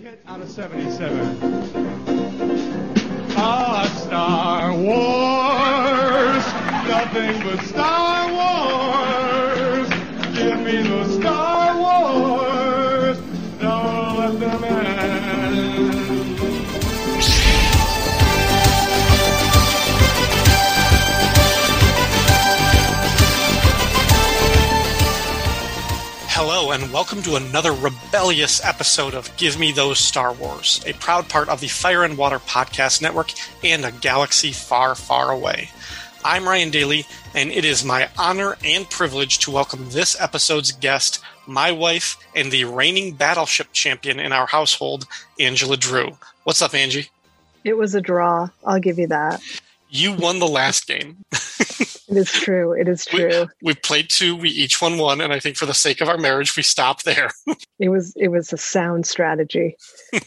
hit out of 77. Ah, Star Wars, nothing but Star Wars. And welcome to another rebellious episode of Give Me Those Star Wars, a proud part of the Fire and Water Podcast Network and a galaxy far, far away. I'm Ryan Daly, and it is my honor and privilege to welcome this episode's guest, my wife, and the reigning battleship champion in our household, Angela Drew. What's up, Angie? It was a draw. I'll give you that. You won the last game. It is true. It is true. We, we played two, we each won one, and I think for the sake of our marriage, we stopped there. It was it was a sound strategy.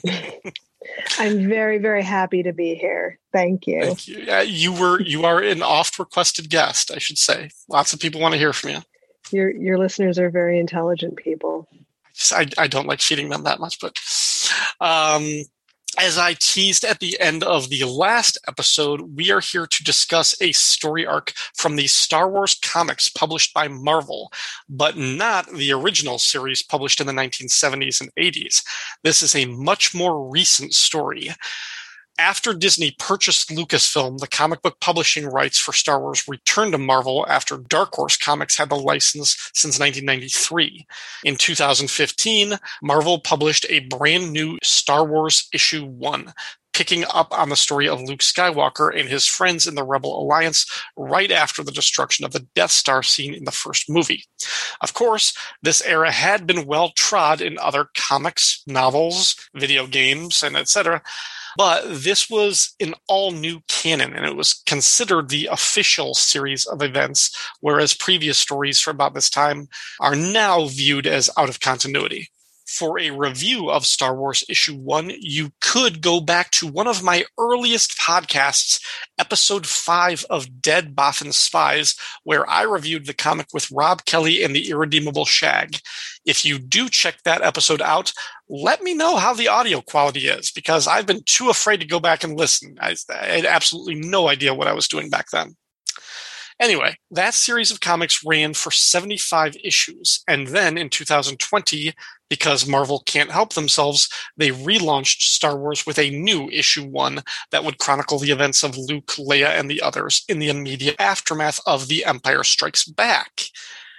I'm very very happy to be here. Thank you. Thank you. You were you are an oft requested guest, I should say. Lots of people want to hear from you. Your your listeners are very intelligent people. I, Just, I, I don't like feeding them that much, but um, as I teased at the end of the last episode, we are here to discuss a story arc from the Star Wars comics published by Marvel, but not the original series published in the 1970s and 80s. This is a much more recent story. After Disney purchased Lucasfilm, the comic book publishing rights for Star Wars returned to Marvel after Dark Horse Comics had the license since 1993. In 2015, Marvel published a brand new Star Wars issue 1, picking up on the story of Luke Skywalker and his friends in the Rebel Alliance right after the destruction of the Death Star scene in the first movie. Of course, this era had been well trod in other comics, novels, video games, and etc. But this was an all new canon and it was considered the official series of events, whereas previous stories from about this time are now viewed as out of continuity. For a review of Star Wars Issue 1, you could go back to one of my earliest podcasts, episode 5 of Dead Bothan Spies, where I reviewed the comic with Rob Kelly and the Irredeemable Shag. If you do check that episode out, let me know how the audio quality is because I've been too afraid to go back and listen. I, I had absolutely no idea what I was doing back then. Anyway, that series of comics ran for 75 issues. And then in 2020, because Marvel can't help themselves, they relaunched Star Wars with a new issue one that would chronicle the events of Luke, Leia, and the others in the immediate aftermath of The Empire Strikes Back.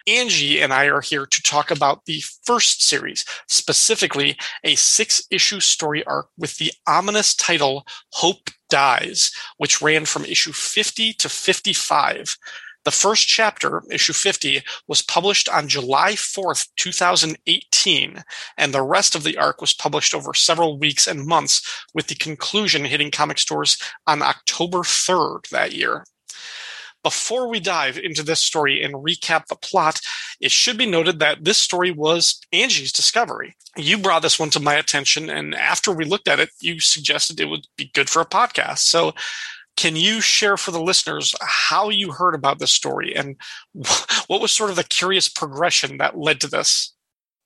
Angie and I are here to talk about the first series, specifically a six issue story arc with the ominous title Hope Dies, which ran from issue 50 to 55. The first chapter, issue 50, was published on July 4th, 2018, and the rest of the arc was published over several weeks and months, with the conclusion hitting comic stores on October 3rd that year. Before we dive into this story and recap the plot, it should be noted that this story was Angie's discovery. You brought this one to my attention, and after we looked at it, you suggested it would be good for a podcast. So, can you share for the listeners how you heard about this story and what was sort of the curious progression that led to this?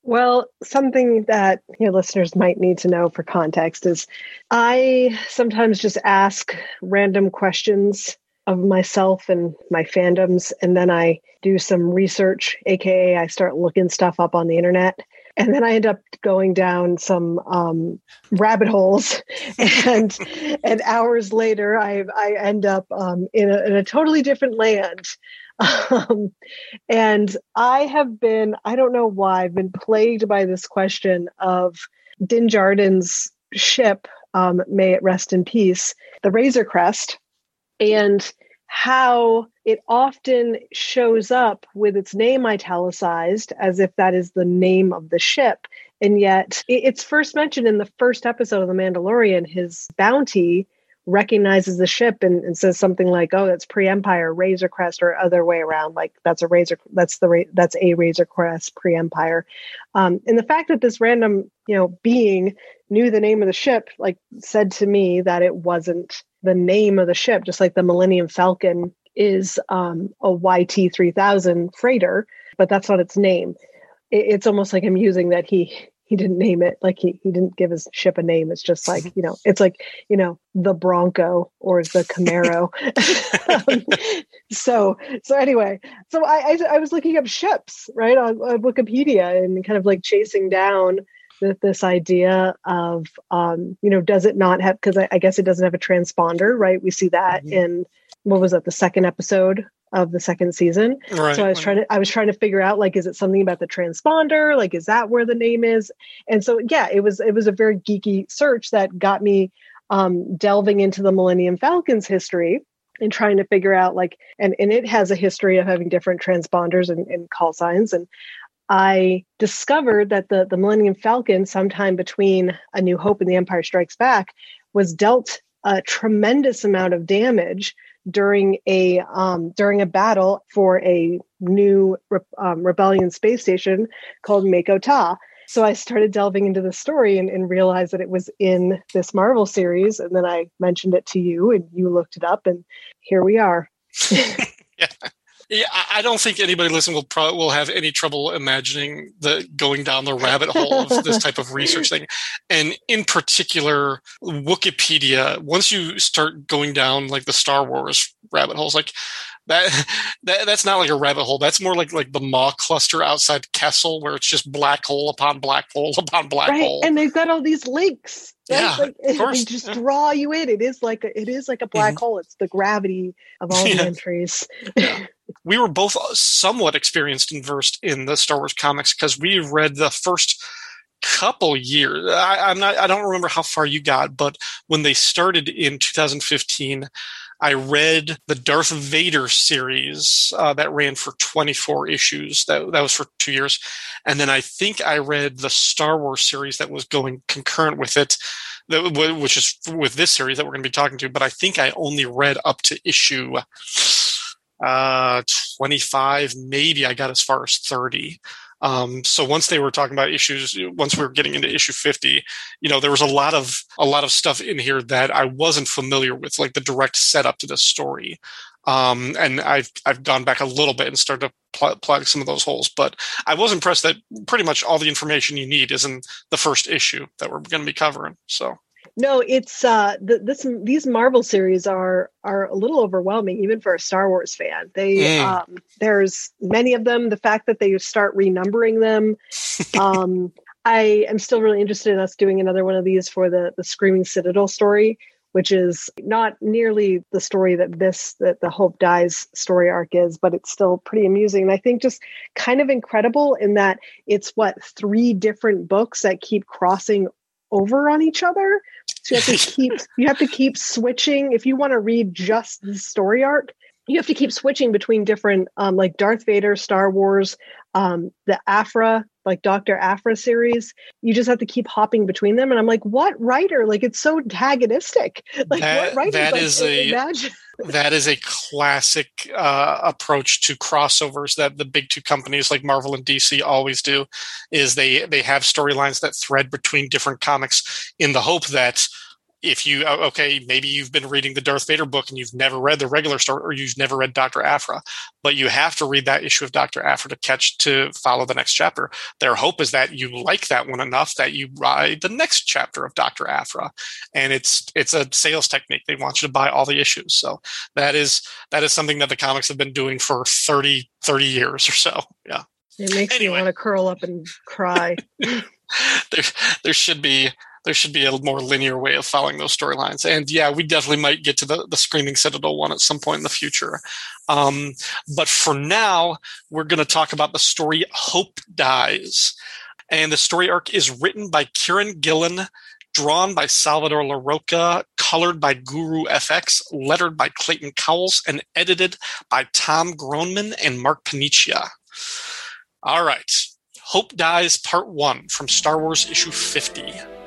Well, something that your listeners might need to know for context is I sometimes just ask random questions of myself and my fandoms and then I do some research, aka I start looking stuff up on the internet and then I end up going down some um, rabbit holes, and and hours later, I I end up um, in, a, in a totally different land. Um, and I have been I don't know why I've been plagued by this question of Din Djarin's ship. Um, may it rest in peace. The Razor Crest, and how it often shows up with its name italicized as if that is the name of the ship. And yet it's first mentioned in the first episode of The Mandalorian. His bounty recognizes the ship and, and says something like, "Oh, that's pre-Empire, Razor Crest," or other way around, like that's a razor, that's the that's a Razor Crest pre-Empire. Um, and the fact that this random, you know, being knew the name of the ship, like said to me that it wasn't the name of the ship, just like the Millennium Falcon is um, a YT 3000 freighter, but that's not its name. It, it's almost like I'm using that he he didn't name it. Like he, he didn't give his ship a name. It's just like you know it's like you know the bronco or the camaro. Um, so so anyway so I, I, I was looking up ships right on, on wikipedia and kind of like chasing down the, this idea of um you know does it not have because I, I, guess it doesn't have a transponder right we see that mm-hmm. in what was that the second episode of the second season. Right. So I was trying to I was trying to figure out like is it something about the transponder? Like is that where the name is? And so yeah, it was it was a very geeky search that got me um, delving into the Millennium Falcon's history and trying to figure out like and and it has a history of having different transponders and, and call signs and I discovered that the the Millennium Falcon sometime between A New Hope and The Empire Strikes Back was dealt a tremendous amount of damage during a um, during a battle for a new re- um, rebellion space station called Mako Ta. So I started delving into the story and, and, realized that it was in this Marvel series. And then I mentioned it to you, and you looked it up, and here we are. yeah. Yeah, I don't think anybody listening will pro- will have any trouble imagining the going down the rabbit hole of this type of research thing, and in particular, Wikipedia. Once you start going down like the Star Wars rabbit holes, like that, that that's not like a rabbit hole. That's more like like the Maw cluster outside Kessel, where it's just black hole upon black hole upon black right. hole. And they've got all these links. Right? Yeah, like, they just yeah. draw you in. It is like a, it is like a black mm-hmm. hole. It's the gravity of all yeah. the entries. Yeah. We were both somewhat experienced and versed in the Star Wars comics because we read the first couple years. I, I'm not. I don't remember how far you got, but when they started in 2015, I read the Darth Vader series uh, that ran for 24 issues. That that was for two years, and then I think I read the Star Wars series that was going concurrent with it, which is with this series that we're going to be talking to. But I think I only read up to issue uh, 25, maybe I got as far as 30. Um, so once they were talking about issues, once we were getting into issue 50, you know, there was a lot of, a lot of stuff in here that I wasn't familiar with, like the direct setup to the story. Um, and I've, I've gone back a little bit and started to pl- plug some of those holes, but I was impressed that pretty much all the information you need is in the first issue that we're going to be covering. So no, it's uh, the, this these Marvel series are are a little overwhelming, even for a Star Wars fan. They mm. um, there's many of them. The fact that they start renumbering them, um, I am still really interested in us doing another one of these for the the Screaming Citadel story, which is not nearly the story that this that the Hope Dies story arc is, but it's still pretty amusing. And I think just kind of incredible in that it's what three different books that keep crossing over on each other so you have to keep you have to keep switching. If you want to read just the story arc, you have to keep switching between different um, like Darth Vader, Star Wars, um, the Aphra, like Dr. Aphra series. You just have to keep hopping between them. And I'm like, what writer? Like it's so antagonistic. Like that, what writer that like, is a imagine? That is a classic uh, approach to crossovers that the big two companies like Marvel and DC always do. Is they they have storylines that thread between different comics in the hope that if you uh, okay maybe you've been reading the darth vader book and you've never read the regular story or you've never read dr aphra but you have to read that issue of dr aphra to catch to follow the next chapter. Their hope is that you like that one enough that you ride the next chapter of dr aphra and it's it's a sales technique. They want you to buy all the issues. So that is that is something that the comics have been doing for 30 30 years or so. Yeah. It makes anyway. me want to curl up and cry. There, there should be there should be a more linear way of following those storylines. And yeah, we definitely might get to the, the Screaming Citadel one at some point in the future. Um, but for now, we're going to talk about the story Hope Dies. And the story arc is written by Kieran Gillen, drawn by Salvador Larroca, colored by Guru FX, lettered by Clayton Cowles, and edited by Tom Groneman and Mark Paniccia. All right. Hope Dies Part 1 from Star Wars issue 50.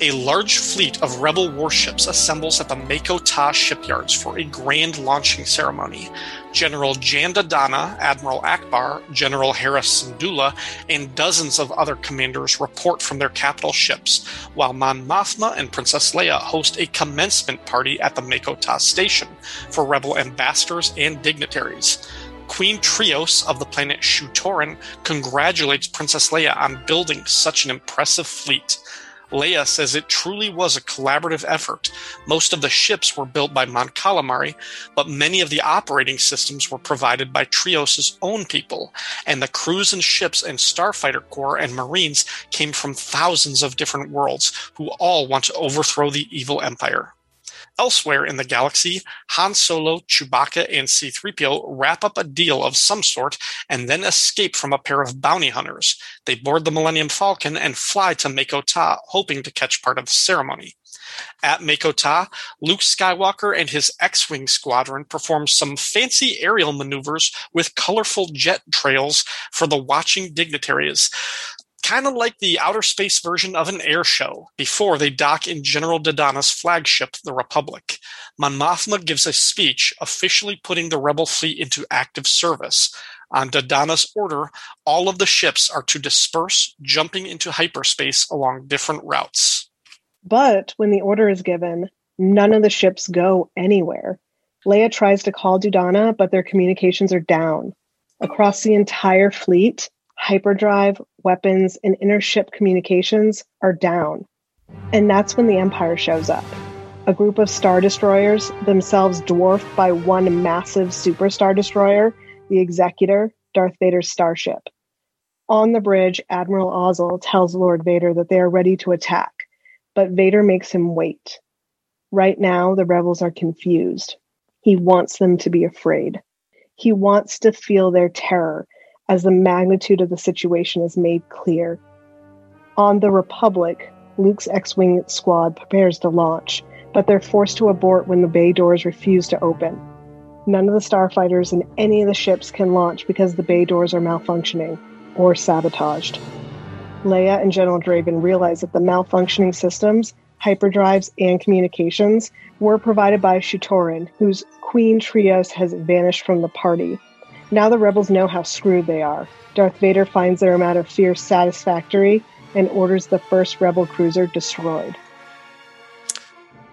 A large fleet of rebel warships assembles at the Mako Ta shipyards for a grand launching ceremony. General Jan Dodonna, Admiral Ackbar, General Hera Syndulla, and dozens of other commanders report from their capital ships, while Mon Mothma and Princess Leia host a commencement party at the Mako Ta station for rebel ambassadors and dignitaries. Queen Trios of the planet Shu-Torun congratulates Princess Leia on building such an impressive fleet. Leia says it truly was a collaborative effort. Most of the ships were built by Mon Calamari, but many of the operating systems were provided by Trios' own people, and the crews and ships and Starfighter Corps and Marines came from thousands of different worlds who all want to overthrow the evil empire. Elsewhere in the galaxy, Han Solo, Chewbacca, and C3PO wrap up a deal of some sort and then escape from a pair of bounty hunters. They board the Millennium Falcon and fly to Mako Ta, hoping to catch part of the ceremony. At Mako Ta, Luke Skywalker and his X Wing squadron perform some fancy aerial maneuvers with colorful jet trails for the watching dignitaries kind of like the outer space version of an air show before they dock in General Dodonna's flagship, the Republic. Mon Mothma gives a speech officially putting the rebel fleet into active service. On Dodonna's order, all of the ships are to disperse, jumping into hyperspace along different routes. But when the order is given, none of the ships go anywhere. Leia tries to call Dodonna, but their communications are down. Across the entire fleet, hyperdrive, weapons, and intership communications are down. And that's when the Empire shows up. A group of Star Destroyers, themselves dwarfed by one massive Super Star Destroyer, the Executor, Darth Vader's starship. On the bridge, Admiral Ozzel tells Lord Vader that they are ready to attack, but Vader makes him wait. Right now, the rebels are confused. He wants them to be afraid. He wants to feel their terror as the magnitude of the situation is made clear. On the Republic, Luke's X Wing squad prepares to launch, but they're forced to abort when the bay doors refuse to open. None of the starfighters in any of the ships can launch because the bay doors are malfunctioning or sabotaged. Leia and General Draven realize that the malfunctioning systems, hyperdrives, and communications were provided by Shu-Torun, whose Queen Trios has vanished from the party now the rebels know how screwed they are. Darth Vader finds their amount of fear satisfactory and orders the first rebel cruiser destroyed.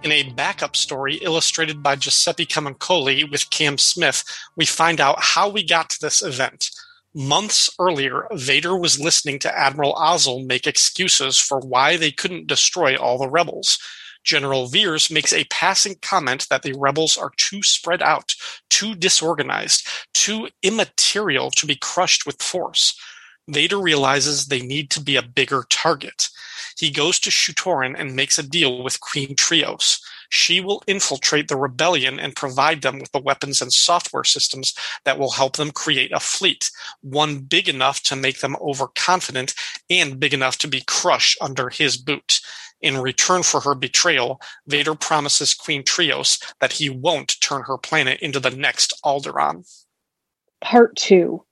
In a backup story illustrated by Giuseppe Camuncoli with Cam Smith, we find out how we got to this event. Months earlier, Vader was listening to Admiral Ozzel make excuses for why they couldn't destroy all the rebels. General Veers makes a passing comment that the rebels are too spread out, too disorganized, too immaterial to be crushed with force. Vader realizes they need to be a bigger target. He goes to Shu-Torun and makes a deal with Queen Trios. She will infiltrate the rebellion and provide them with the weapons and software systems that will help them create a fleet, one big enough to make them overconfident and big enough to be crushed under his boot. In return for her betrayal, Vader promises Queen Trios that he won't turn her planet into the next Alderaan. Part 2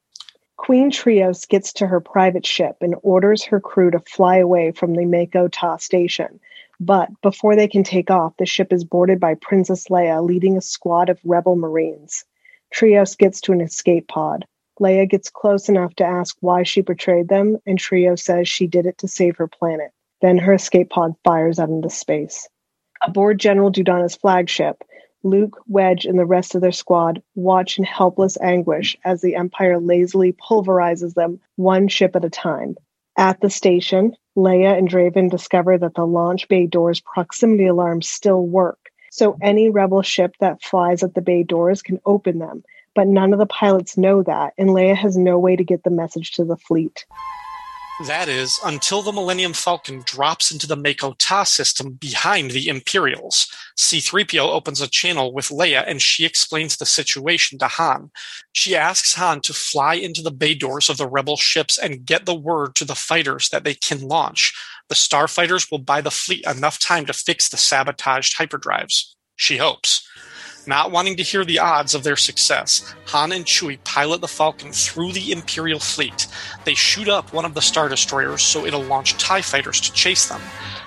Queen Trios gets to her private ship and orders her crew to fly away from the Mako Ta station. But before they can take off, the ship is boarded by Princess Leia leading a squad of rebel Marines. Trios gets to an escape pod. Leia gets close enough to ask why she betrayed them, and Trio says she did it to save her planet. Then her escape pod fires out into space. Aboard General Dodonna's flagship, Luke, Wedge, and the rest of their squad watch in helpless anguish as the Empire lazily pulverizes them one ship at a time. At the station, Leia and Draven discover that the launch bay doors proximity alarms still work, so any rebel ship that flies at the bay doors can open them, but none of the pilots know that, and Leia has no way to get the message to the fleet. That is, until the Millennium Falcon drops into the Mako Ta system behind the Imperials. C3PO opens a channel with Leia and she explains the situation to Han. She asks Han to fly into the bay doors of the rebel ships and get the word to the fighters that they can launch. The starfighters will buy the fleet enough time to fix the sabotaged hyperdrives. She hopes. Not wanting to hear the odds of their success, Han and Chewie pilot the Falcon through the Imperial fleet. They shoot up one of the Star Destroyers so it'll launch TIE fighters to chase them.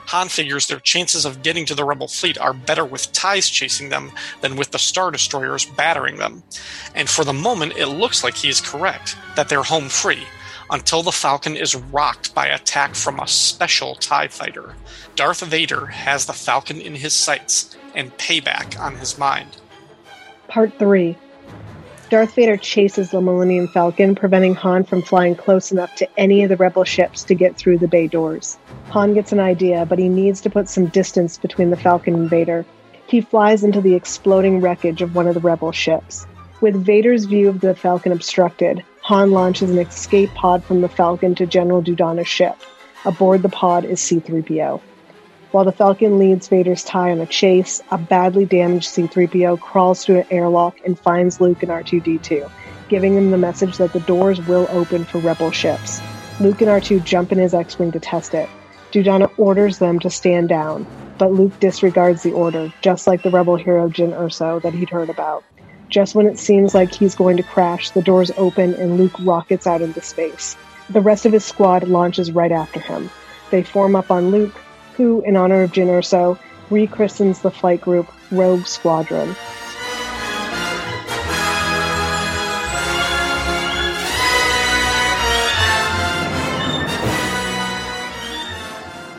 Han figures their chances of getting to the Rebel fleet are better with TIEs chasing them than with the Star Destroyers battering them. And for the moment, it looks like he is correct, that they're home free until the Falcon is rocked by attack from a special TIE fighter. Darth Vader has the Falcon in his sights and payback on his mind. Part 3 Darth Vader chases the Millennium Falcon, preventing Han from flying close enough to any of the rebel ships to get through the bay doors. Han gets an idea, but he needs to put some distance between the Falcon and Vader. He flies into the exploding wreckage of one of the rebel ships. With Vader's view of the Falcon obstructed, Han launches an escape pod from the Falcon to General Dodonna's ship. Aboard the pod is C-3PO. While the Falcon leads Vader's tie on a chase, a badly damaged C-3PO crawls through an airlock and finds Luke and R2-D2, giving them the message that the doors will open for Rebel ships. Luke and R2 jump in his X-Wing to test it. Dodonna orders them to stand down, but Luke disregards the order, just like the Rebel hero Jyn Erso that he'd heard about. Just when it seems like he's going to crash, the doors open and Luke rockets out into space. The rest of his squad launches right after him. They form up on Luke, who, in honor of Jyn Erso, rechristens the flight group Rogue Squadron.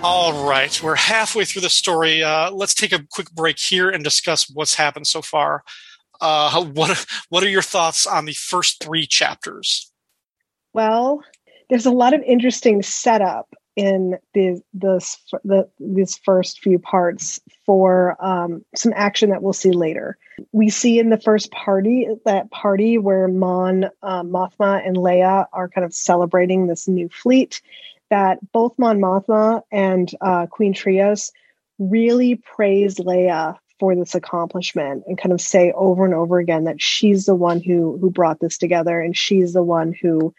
All right, we're halfway through the story. Uh, let's take a quick break here and discuss what's happened so far. Uh, what What are your thoughts on the first three chapters? Well, there's a lot of interesting setup in the, the, the these first few parts for um, some action that we'll see later. We see in the first party that party where Mon, uh, Mothma, and Leia are kind of celebrating this new fleet. That both Mon Mothma and uh, Queen Trios really praise Leia for this accomplishment and kind of say over and over again that she's the one who who brought this together and she's the one who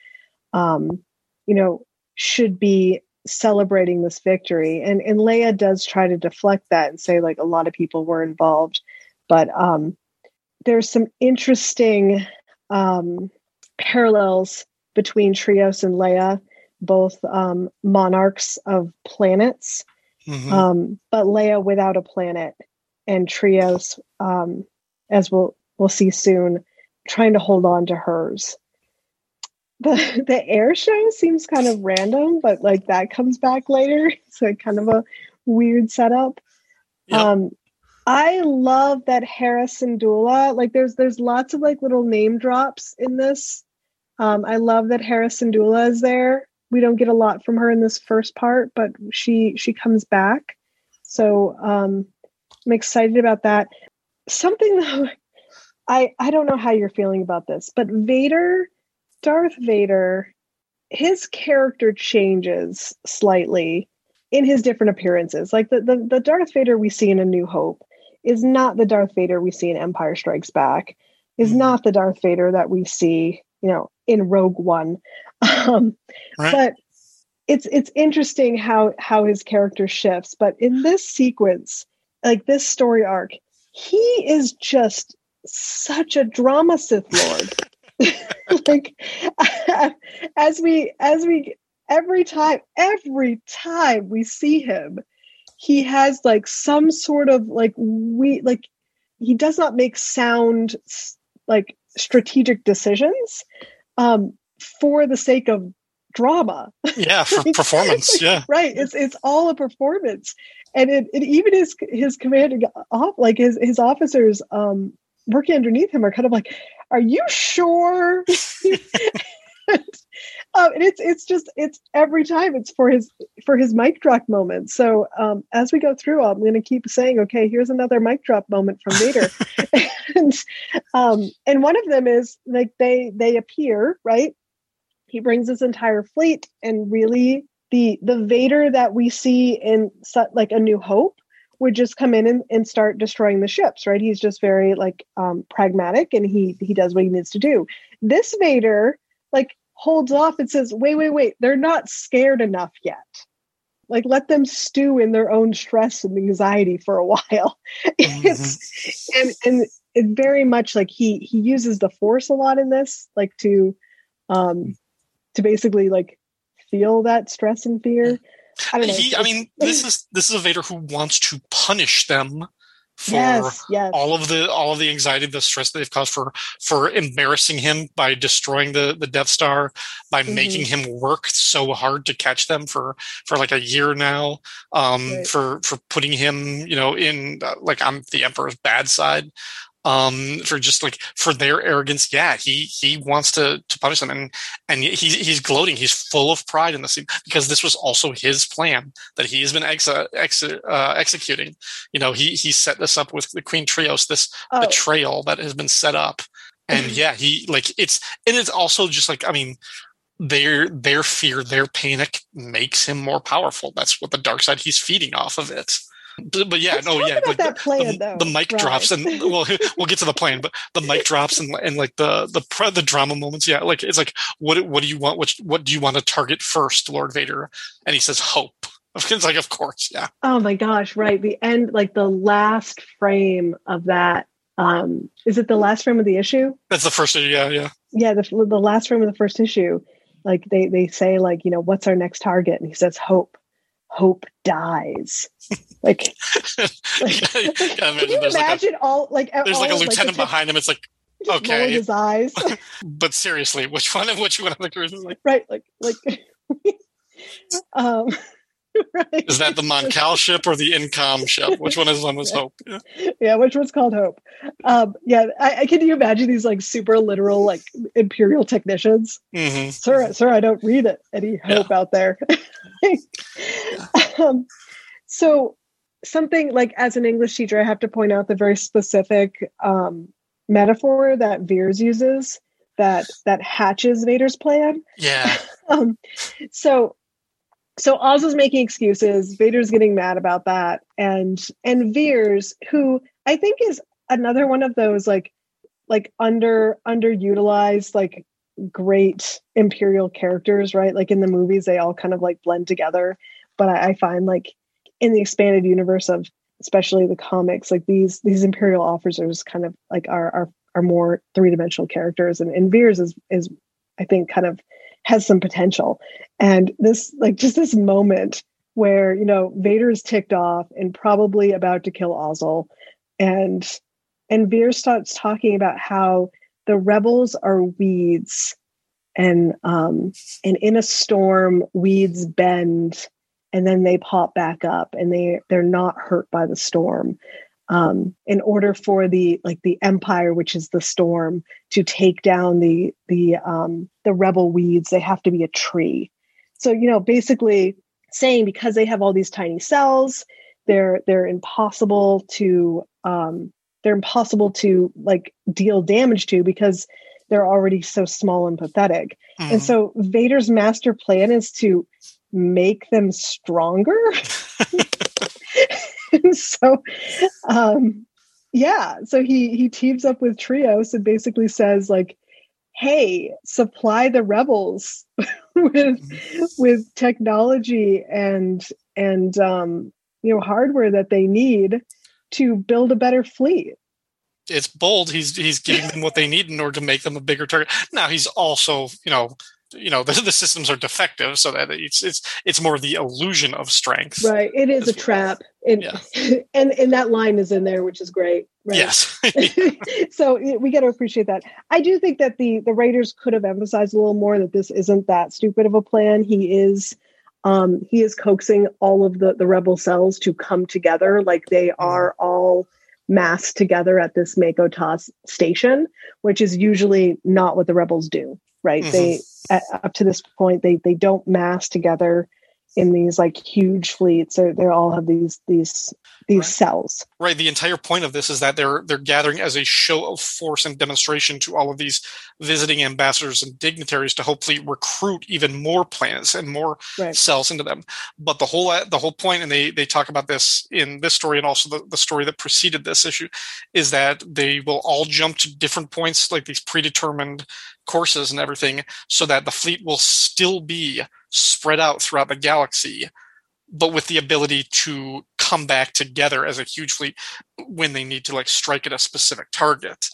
um, you know should be celebrating this victory. And and Leia does try to deflect that and say like a lot of people were involved, but um, there's some interesting um, parallels between Trios and Leia, both um, monarchs of planets, mm-hmm. um, but Leia without a planet, and Trios, um, as we'll we'll see soon, trying to hold on to hers the the air show seems kind of random, but like that comes back later. It's So kind of a weird setup. Yep. Um I love that Hera Syndulla. Like there's there's lots of like little name drops in this. Um, I love that Hera Syndulla is there. We don't get a lot from her in this first part, but she she comes back. So um I'm excited about that. Something though, I I don't know how you're feeling about this, but Vader Darth Vader, his character changes slightly in his different appearances. Like the, the, the Darth Vader we see in A New Hope is not the Darth Vader we see in Empire Strikes Back, is mm-hmm. not the Darth Vader that we see, you know, in Rogue One. Um, right. But it's it's interesting how how his character shifts. But in this sequence, like this story arc, he is just such a drama Sith Lord. like as we as we every time every time we see him he has like some sort of like we like he does not make sound like strategic decisions um for the sake of drama. Yeah for performance yeah. Right it's it's all a performance. And it, it even his his commanding off like his his officers um working underneath him are kind of like are you sure? um, and it's it's just it's every time it's for his for his mic drop moment. So um, as we go through, I'm going to keep saying, okay, here's another mic drop moment from Vader, and um, and one of them is like they they appear right. He brings his entire fleet, and really the the Vader that we see in like a New Hope would just come in and, and start destroying the ships right? He's just very like um, pragmatic and he he does what he needs to do. This vader like holds off and says wait wait wait they're not scared enough yet. Like let them stew in their own stress and anxiety for a while. Mm-hmm. and and it very much like he he uses the force a lot in this like to um to basically like feel that stress and fear I don't know. He, I mean, this is this is a Vader who wants to punish them for yes, yes. all of the all of the anxiety, the stress they've caused for for embarrassing him by destroying the the Death Star, by mm-hmm. making him work so hard to catch them for for like a year now, um, right. for for putting him, you know, in uh, like on the Emperor's bad side. Um, for just like for their arrogance. Yeah, he he wants to to punish them, and and he's he's gloating. He's full of pride in this because this was also his plan that he has been ex, ex uh, executing. You know, he he set this up with the Queen Trios, this oh. betrayal that has been set up, and yeah, he like it's and it's also just like I mean their their fear, their panic makes him more powerful. That's what the dark side he's feeding off of it. But, but yeah, Let's no, yeah, like that the, plan, the, the, mic right. drops and well, we'll get to the plan, but the mic drops and and like the the the drama moments, yeah, like it's like what what do you want? What what do you want to target first, Lord Vader? And he says hope. It's like, of course, yeah. Oh my gosh, right. The end, like the last frame of that. Um, is it the last frame of the issue? That's the first issue, yeah, yeah. Yeah, the the last frame of the first issue. Like they they say, like, you know, what's our next target? And he says hope hope dies. Like, like yeah, can you imagine like a, all like there's all, like a lieutenant like, behind him. It's like okay, his eyes. but seriously, which one? Of which one of the cruises? Like, right, like like. um, right. Is that the Mon Cal ship or the Incom ship? Which one is one was Hope? Yeah. yeah, which one's called Hope? Um, yeah, I, I, can you imagine these like super literal like imperial technicians? Mm-hmm. Sir, sir, I don't read it. Any hope yeah. out there? um, so something like as an English teacher, I have to point out the very specific um, metaphor that Veers uses that that hatches Vader's plan. Yeah. um, so so Oz is making excuses. Vader's getting mad about that, and and Veers, who I think is another one of those like like under underutilized like great imperial characters, right? Like in the movies, they all kind of like blend together. But I, I find like in the expanded universe of especially the comics, like these these imperial officers kind of like are are are more three dimensional characters, and, and Veers is is I think kind of has some potential. And this like just this moment where you know Vader is ticked off and probably about to kill Ozzel, and and Veer starts talking about how the rebels are weeds and um and in a storm weeds bend and then they pop back up and they they're not hurt by the storm um in order for the like the empire which is the storm to take down the the um the rebel weeds they have to be a tree so you know basically saying because they have all these tiny cells they're they're impossible to um they're impossible to like deal damage to because they're already so small and pathetic. Mm-hmm. And so Vader's master plan is to make them stronger. so um yeah, so he he teams up with Trios and basically says like hey, supply the rebels with with technology and and um you know hardware that they need to build a better fleet. It's bold. He's he's giving them what they need in order to make them a bigger target. Now he's also, you know, you know the, the systems are defective, so that it's it's it's more the illusion of strength. Right. It is a trap, and yeah. and and that line is in there, which is great. Right? Yes. so we got to appreciate that. I do think that the the writers could have emphasized a little more that this isn't that stupid of a plan. He is um, he is coaxing all of the the rebel cells to come together like they mm-hmm. are all massed together at this Mako Toss station, which is usually not what the rebels do. Right? Mm-hmm. They at, up to this point they they don't mass together in these like huge fleets. So they all have these these these right. cells. Right. The entire point of this is that they're they're gathering as a show of force and demonstration to all of these visiting ambassadors and dignitaries to hopefully recruit even more planets and more right. cells into them. But the whole the whole point, and they they talk about this in this story and also the, the story that preceded this issue, is that they will all jump to different points, like these predetermined courses and everything, so that the fleet will still be spread out throughout the galaxy but with the ability to come back together as a huge fleet when they need to like strike at a specific target.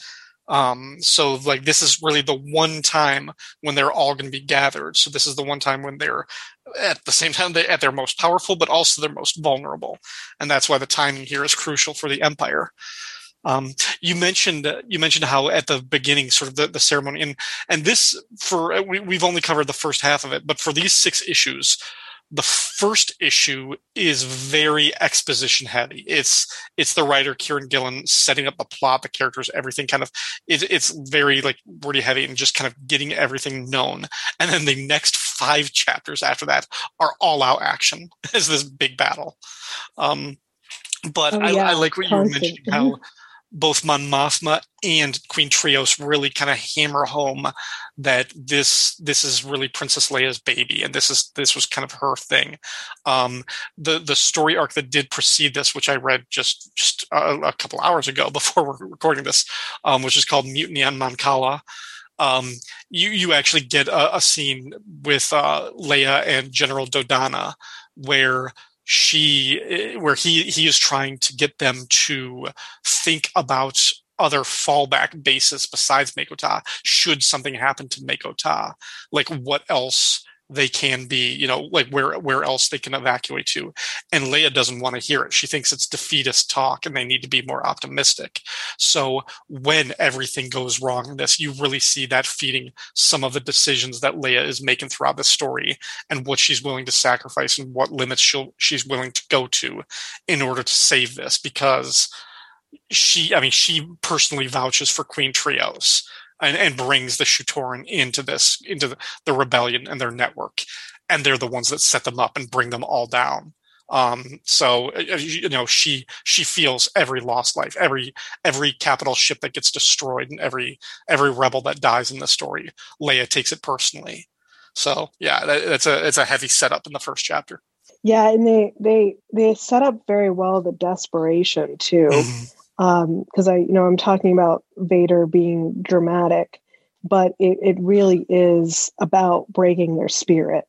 Um, so like this is really the one time when they're all going to be gathered. So this is the one time when they're at the same time they're at their most powerful, but also their most vulnerable, and that's why the timing here is crucial for the Empire. Um, you mentioned you mentioned how at the beginning, sort of the, the ceremony, and and this for we, we've only covered the first half of it, but for these six issues, the first issue is very exposition heavy. It's it's the writer Kieran Gillen setting up the plot, the characters, everything kind of it, it's very like wordy heavy and just kind of getting everything known. And then the next five chapters after that are all out action as this big battle. Um, but oh, yeah. I, I, like what you were mentioning how both Mon Mothma and Queen Trios really kind of hammer home that this this is really Princess Leia's baby, and this is this was kind of her thing. Um, the the story arc that did precede this, which I read just just a, a couple hours ago before we're recording this, um, which is called Mutiny on Mon Cala. Um, you you actually get a, a scene with uh, Leia and General Dodonna where she eh, where he he is trying to get them to think about other fallback bases besides Mako Ta should something happen to Mako Ta like what else they can be, you know, like where where else they can evacuate to. And Leia doesn't want to hear it. She thinks it's defeatist talk and they need to be more optimistic. So when everything goes wrong in this, you really see that feeding some of the decisions that Leia is making throughout the story and what she's willing to sacrifice and what limits she'll she's willing to go to in order to save this because she I mean she personally vouches for Queen Trios and, and brings the Shu-Torun into this into the, the, rebellion and their network, and they're the ones that set them up and bring them all down. Um, so you know she she feels every lost life, every every capital ship that gets destroyed, and every every rebel that dies in the story. Leia takes it personally. So yeah, that, that's a it's a heavy setup in the first chapter. Yeah, and they they they set up very well the desperation too. Mm-hmm because um, I, you know, I'm talking about Vader being dramatic, but it, it really is about breaking their spirit.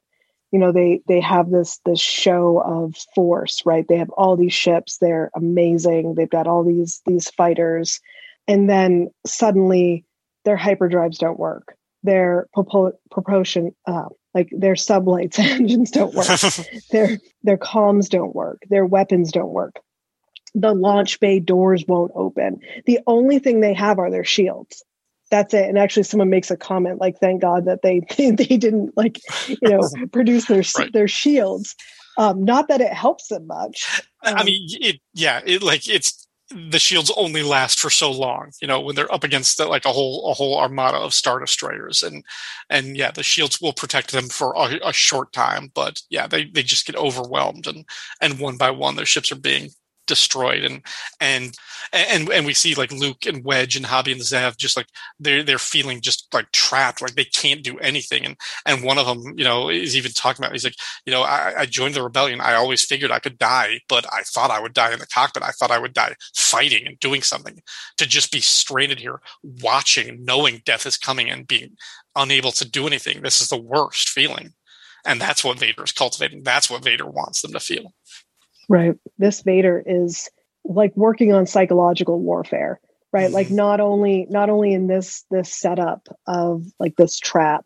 You know, they they have this this show of force, right? They have all these ships, they're amazing. They've got all these these fighters, and then suddenly their hyperdrives don't work. Their propulsion, uh, like their sublights engines don't work. their their comms don't work. Their weapons don't work the launch bay doors won't open. The only thing they have are their shields. That's it. And actually, someone makes a comment like, "Thank God that they they didn't like, you know, produce their right. their shields." Um, not that it helps them much. Um, I mean, it, yeah, it like it's the shields only last for so long you know when they're up against the, like a whole a whole armada of star destroyers and and yeah the shields will protect them for a, a, short time but yeah they, they just get overwhelmed and and one by one their ships are being destroyed and and and and we see like Luke and Wedge and Hobbie and Zev just like they're they're feeling just like trapped like they can't do anything and and one of them you know is even talking about he's like you know I, I joined the rebellion. I always figured I could die but I thought I would die in the cockpit. I thought I would die fighting and doing something to just be stranded here watching knowing death is coming and being unable to do anything. This is the worst feeling. And that's what Vader is cultivating. That's what Vader wants them to feel Right. This Vader is like working on psychological warfare, right? Mm-hmm. Like not only not only in this this setup of like this trap.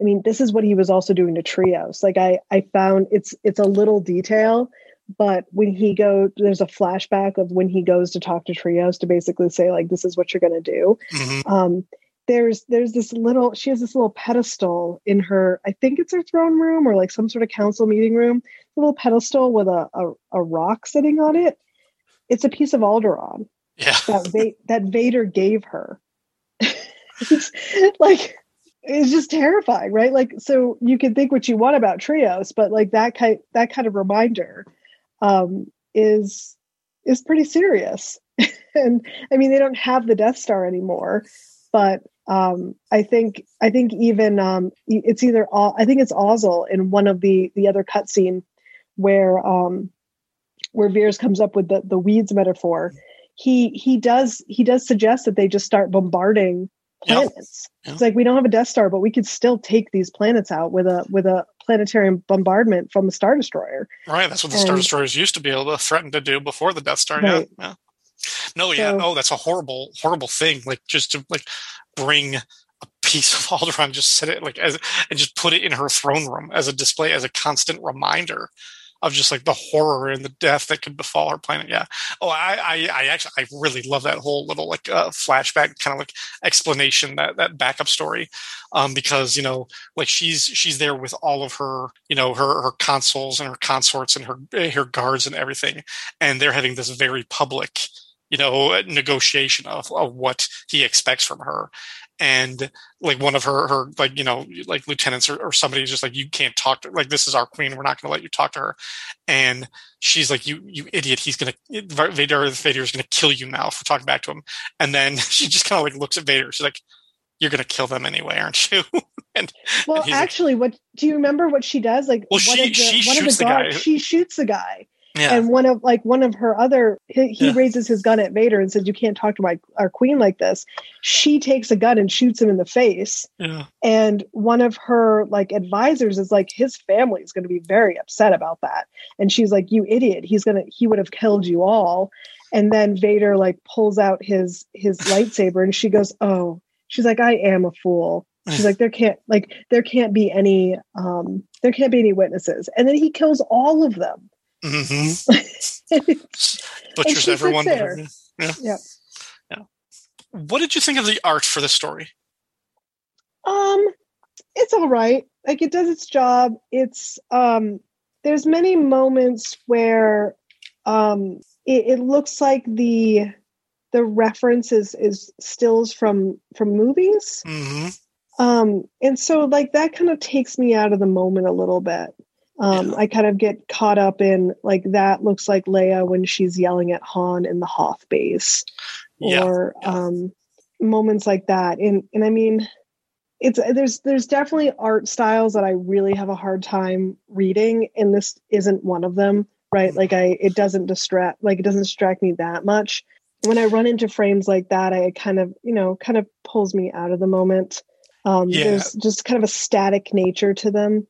I mean, this is what he was also doing to trios. Like I I found it's it's a little detail, but when he go there's a flashback of when he goes to talk to trios to basically say like this is what you're going to do. Mm-hmm. Um there's there's this little she has this little pedestal in her i think it's her throne room or like some sort of council meeting room a little pedestal with a, a, a rock sitting on it. It's a piece of alderaan yeah. that, Va- that vader gave her. It's like it's just terrifying right? Like so you can think what you want about trios but like that kind that kind of reminder um is is pretty serious. And i mean they don't have the death star anymore but um, I think I think even um, it's either all I think it's Ozzel in one of the the other cutscene where um, where Veers comes up with the the weeds metaphor. He he does he does suggest that they just start bombarding planets. It's like we don't have a Death Star, but we could still take these planets out with a with a planetary bombardment from a Star Destroyer. Right, that's what the and, Star Destroyers used to be able to threaten to do before the Death Star. Right. Yeah, yeah. No, yeah, so, no, that's a horrible, horrible thing. Like just to like bring a piece of Alderaan, just set it like as and just put it in her throne room as a display, as a constant reminder of just like the horror and the death that could befall her planet. Yeah. Oh, I, I, I actually, I really love that whole little like uh, flashback kind of like explanation that that backup story, um, because you know, like she's she's there with all of her, you know, her her consuls and her consorts and her her guards and everything, and they're having this very public you know negotiation of, of what he expects from her. And like one of her her like you know like lieutenants or, or somebody is just like you can't talk to like this is our queen. We're not going to let you talk to her. And she's like you you idiot. He's going to vader the vader is going to kill you now for talking back to him. And then she just kind of like looks at vader. She's like you're going to kill them anyway aren't you? And well and actually like, what do you remember what she does? Like well she, the, she shoots the, the guy. she shoots the guy yeah. And one of like one of her other he, he yeah. raises his gun at Vader and says, "You can't talk to my our queen like this." She takes a gun and shoots him in the face. Yeah. And one of her like advisors is like, "His family is going to be very upset about that." And she's like, "You idiot! He's gonna he would have killed you all." And then Vader like pulls out his his lightsaber and she goes, "Oh." She's like, "I am a fool." She's like, there can't like there can't be any um there can't be any witnesses. And then he kills all of them. Mm-hmm. Butchers everyone. Yeah. yeah. Yeah. What did you think of the art for the story? Um, it's all right. Like it does its job. It's um, there's many moments where um, it, it looks like the the reference is is stills from from movies. Mm-hmm. Um, and so like that kind of takes me out of the moment a little bit. Um. I kind of get caught up in like that looks like Leia when she's yelling at Han in the Hoth base, yeah. or um, moments like that. And and I mean, it's there's there's definitely art styles that I really have a hard time reading, and this isn't one of them. Right? Mm-hmm. Like I, it doesn't distract like it doesn't distract me that much. When I run into frames like that, I kind of you know kind of pulls me out of the moment. Um, yeah. There's just kind of a static nature to them.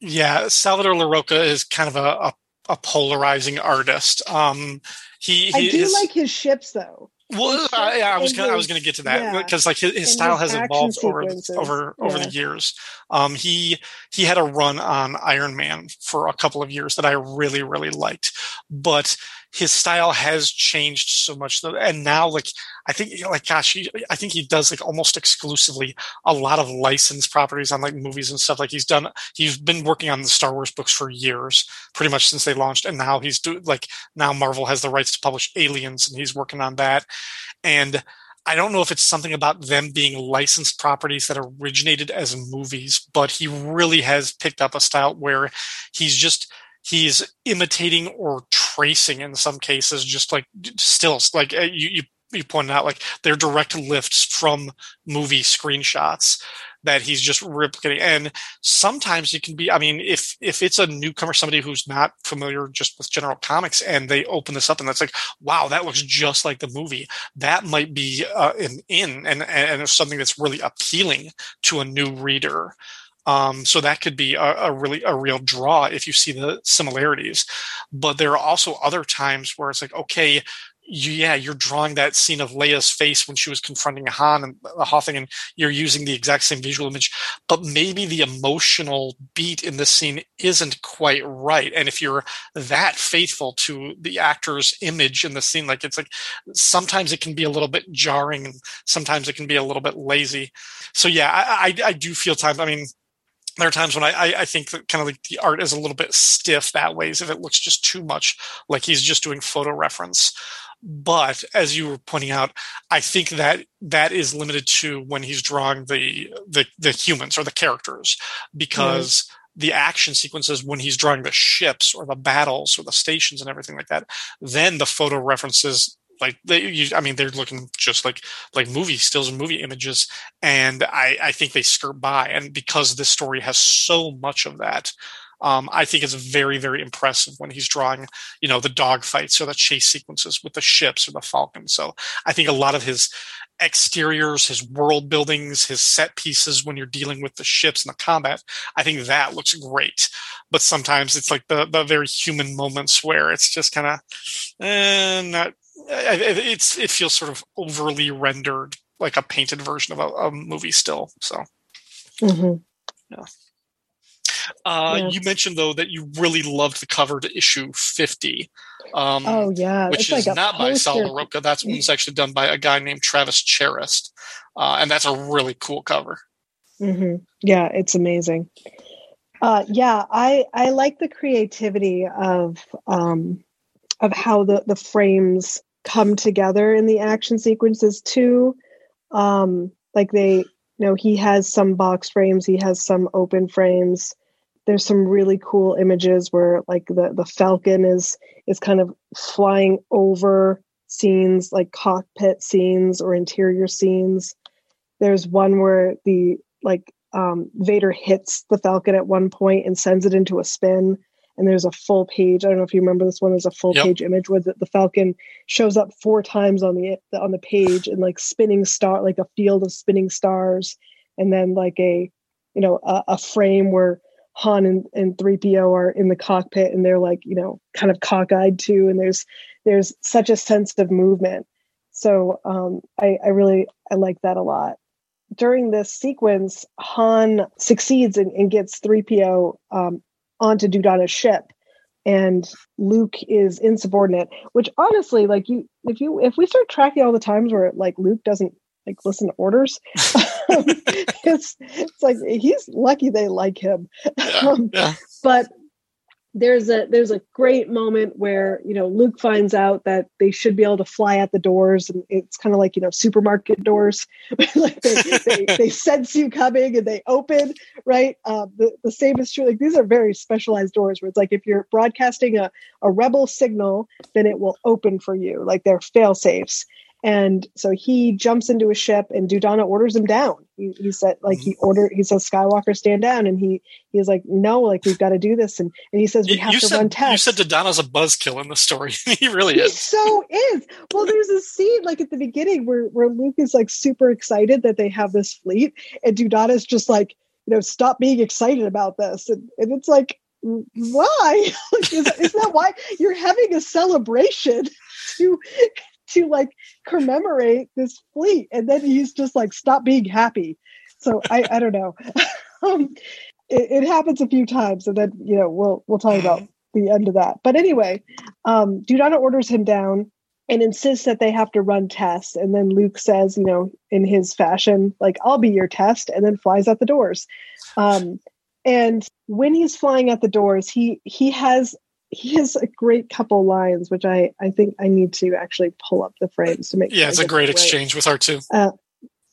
Yeah, Salvador Larroca is kind of a, a, a polarizing artist. Um, he, he I do his, like his ships though. Well, uh, yeah, I was gonna, his, I was going to get to that because yeah, like his, his style his has evolved over over yeah. over the years. Um, he he had a run on Iron Man for a couple of years that I really really liked, but his style has changed so much and now like i think like gosh he, i think he does like almost exclusively a lot of licensed properties on like movies and stuff. Like he's done he's been working on the star wars books for years pretty much since they launched and now he's doing like now marvel has the rights to publish aliens and he's working on that. And I don't know if it's something about them being licensed properties that originated as movies, but he really has picked up a style where he's just he's imitating or tracing in some cases, just like stills. Like uh, you, you, you pointed out, like they're direct lifts from movie screenshots that he's just replicating. And sometimes it can be, I mean, if if it's a newcomer, somebody who's not familiar just with general comics, and they open this up and that's like, wow, that looks just like the movie. That might be uh, an in and and something that's really appealing to a new reader. Um, so that could be a, a, really a real draw if you see the similarities. But there are also other times where it's like, okay, you, yeah, you're drawing that scene of Leia's face when she was confronting Han and the Hothing, and you're using the exact same visual image, but maybe the emotional beat in this scene isn't quite right. And if you're that faithful to the actor's image in the scene, like it's like sometimes it can be a little bit jarring, and sometimes it can be a little bit lazy. So yeah, I, I, I do feel times. I mean, there are times when I, I, I think that kind of like the art is a little bit stiff that way, if it looks just too much like he's just doing photo reference. But as you were pointing out, I think that that is limited to when he's drawing the the, the humans or the characters, because mm-hmm. the action sequences when he's drawing the ships or the battles or the stations and everything like that, then the photo references like they you, i mean they're looking just like like movie stills and movie images and i i think they skirt by and because this story has so much of that um, I think it's very, very impressive when he's drawing, you know, the dog fights or the chase sequences with the ships or the Falcon. So I think a lot of his exteriors, his world buildings, his set pieces when you're dealing with the ships and the combat, I think that looks great. But sometimes it's like the the very human moments where it's just kind of eh, not it's it feels sort of overly rendered, like a painted version of a, a movie still. So, mm-hmm. yeah. Uh, Yeah. You mentioned though that you really loved the cover to issue fifty. Um, oh yeah, which it's is like a not by Sal. Larroca. That's one's actually done by a guy named Travis Charest. Uh, and that's a really cool cover. hmm Yeah, it's amazing. Uh, yeah, I I like the creativity of um, of how the the frames come together in the action sequences too. Um, like they, you know, he has some box frames, he has some open frames. There's some really cool images where like the the Falcon is is kind of flying over scenes like cockpit scenes or interior scenes. There's one where the like um, Vader hits the Falcon at one point and sends it into a spin. And there's a full page. I don't know if you remember this one. There's a full Yep. page image where the, the Falcon shows up four times on the on the page and like spinning star, like a field of spinning stars, and then like a you know a, a frame where Han and, and 3PO are in the cockpit and they're like you know kind of cockeyed too. And there's there's such a sense of movement. So um, I, I really I like that a lot during this sequence, Han succeeds and, and gets 3PO um, onto Dodonna's ship. And Luke is insubordinate, which honestly, like you, if you, if we start tracking all the times where like Luke doesn't like listen to orders, it's, it's like he's lucky they like him. Yeah. Um, yeah. but there's a there's a great moment where you know Luke finds out that they should be able to fly at the doors, and it's kind of like you know supermarket doors, like they, they they sense you coming and they open. Right, um, the the same is true. Like these are very specialized doors where it's like if you're broadcasting a a rebel signal, then it will open for you. Like they're fail safes. And so he jumps into a ship, and Dodonna orders him down. He, he said, like he mm-hmm. ordered, he says, "Skywalker, stand down." And he he's like, "No, like we've got to do this." And and he says, "We You, have you to said, run tests." you said Dodonna's a buzzkill in the story. he really he is. so is. Well, there's a scene like at the beginning where where Luke is like super excited that they have this fleet, and Dodonna's just like, you know, stop being excited about this, and and it's like, why? is, is that why you're having a celebration to to like commemorate this fleet, and then he's just like, stop being happy. So I I don't know. um, it, it happens a few times, and then you know we'll we'll talk about the end of that. But anyway, um, Dodonna orders him down and insists that they have to run tests. And then Luke says, you know, in his fashion, like, I'll be your test, and then flies out the doors. Um, and when he's flying out the doors, he he has he has a great couple lines, which I I think I need to actually pull up the frames to make. Yeah, I it's a great right. exchange with her too.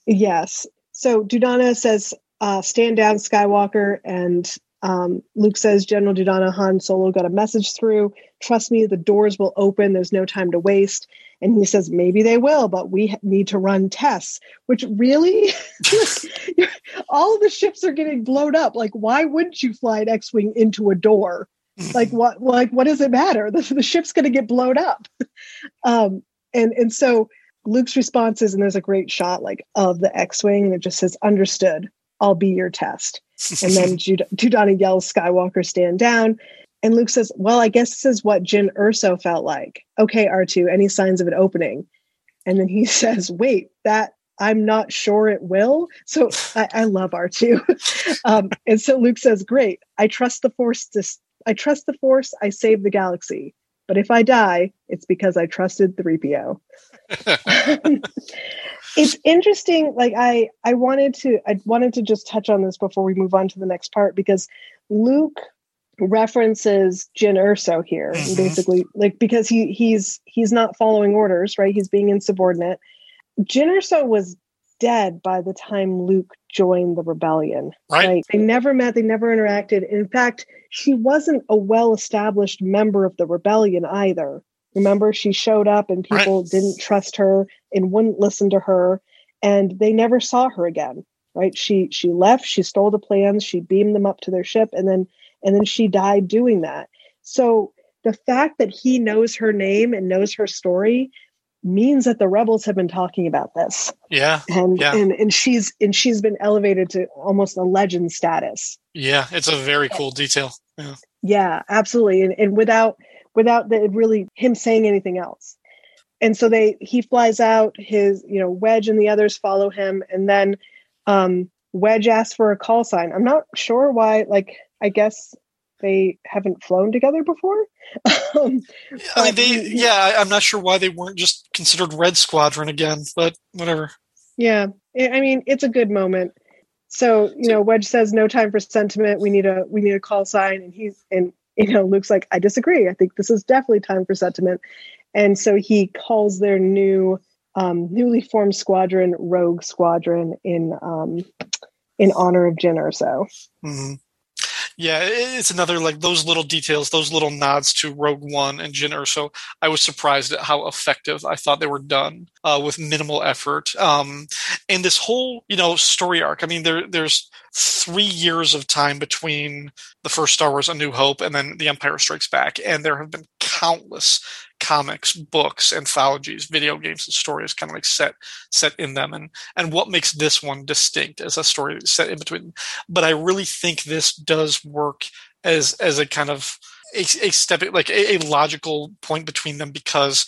Yes. So Dodonna says, uh, stand down, Skywalker. And um, Luke says, General Dodonna, Han Solo got a message through. Trust me, the doors will open. There's no time to waste. And he says, maybe they will, but we need to run tests, which really, all the ships are getting blown up. Like, why wouldn't you fly an X Wing into a door? Like, what, like, what does it matter? The, the ship's going to get blown up. um, and, and so Luke's response is, and there's a great shot like of the X-wing, and it just says, "Understood. I'll be your test." And then Jud- Dodonna yells, "Skywalker, stand down!" And Luke says, "Well, I guess this is what Jyn Erso felt like." Okay, R two. Any signs of an opening? And then he says, "Wait, that I'm not sure it will." So I, I love R two. um, and so Luke says, "Great. I trust the Force. To, s- I trust the Force. I save the galaxy. But if I die, it's because I trusted 3PO." it's interesting like i i wanted to i wanted to just touch on this before we move on to the next part because luke references Jyn Erso here Mhm. basically like because he he's he's not following orders right he's being insubordinate Jyn Erso was dead by the time Luke joined the rebellion Right. they never met they never interacted in fact she wasn't a well established member of the rebellion either Remember, she showed up and people didn't trust her and wouldn't listen to her, and they never saw her again. Right? She she left. She stole the plans. She beamed them up to their ship, and then and then she died doing that. So the fact that he knows her name and knows her story means that the rebels have been talking about this, Yeah, and Yeah. and and she's and she's been elevated to almost a legend status. yeah, it's a very cool detail. Yeah. Yeah, absolutely. And, and without without the, really him saying anything else. And so they he flies out, his, you know, Wedge and the others follow him, and then um Wedge asks for a call sign. I'm not sure why, like I guess they haven't flown together before. um, I mean, they, yeah, I'm not sure why they weren't just considered Red Squadron again, but whatever. Yeah, I mean, it's a good moment. So you know, Wedge says, "No time for sentiment. We need a we need a call sign," and he's and you know, Luke's like, "I disagree. I think this is definitely time for sentiment." And so he calls their new um, newly formed squadron Rogue Squadron in um, in honor of Jyn Erso. Mm-hmm. Yeah, it's another like those little details, those little nods to Rogue One and Jyn Erso. I was surprised at how effective I thought they were done uh, with minimal effort. Um, and this whole, you know, story arc. I mean, there there's three years of time between the first Star Wars: A New Hope and then The Empire Strikes Back, and there have been countless comics, books, anthologies, video games, and stories kind of like set set in them, and and what makes this one distinct as a story set in between. But I really think this does work as as a kind of a, a step like a, a logical point between them because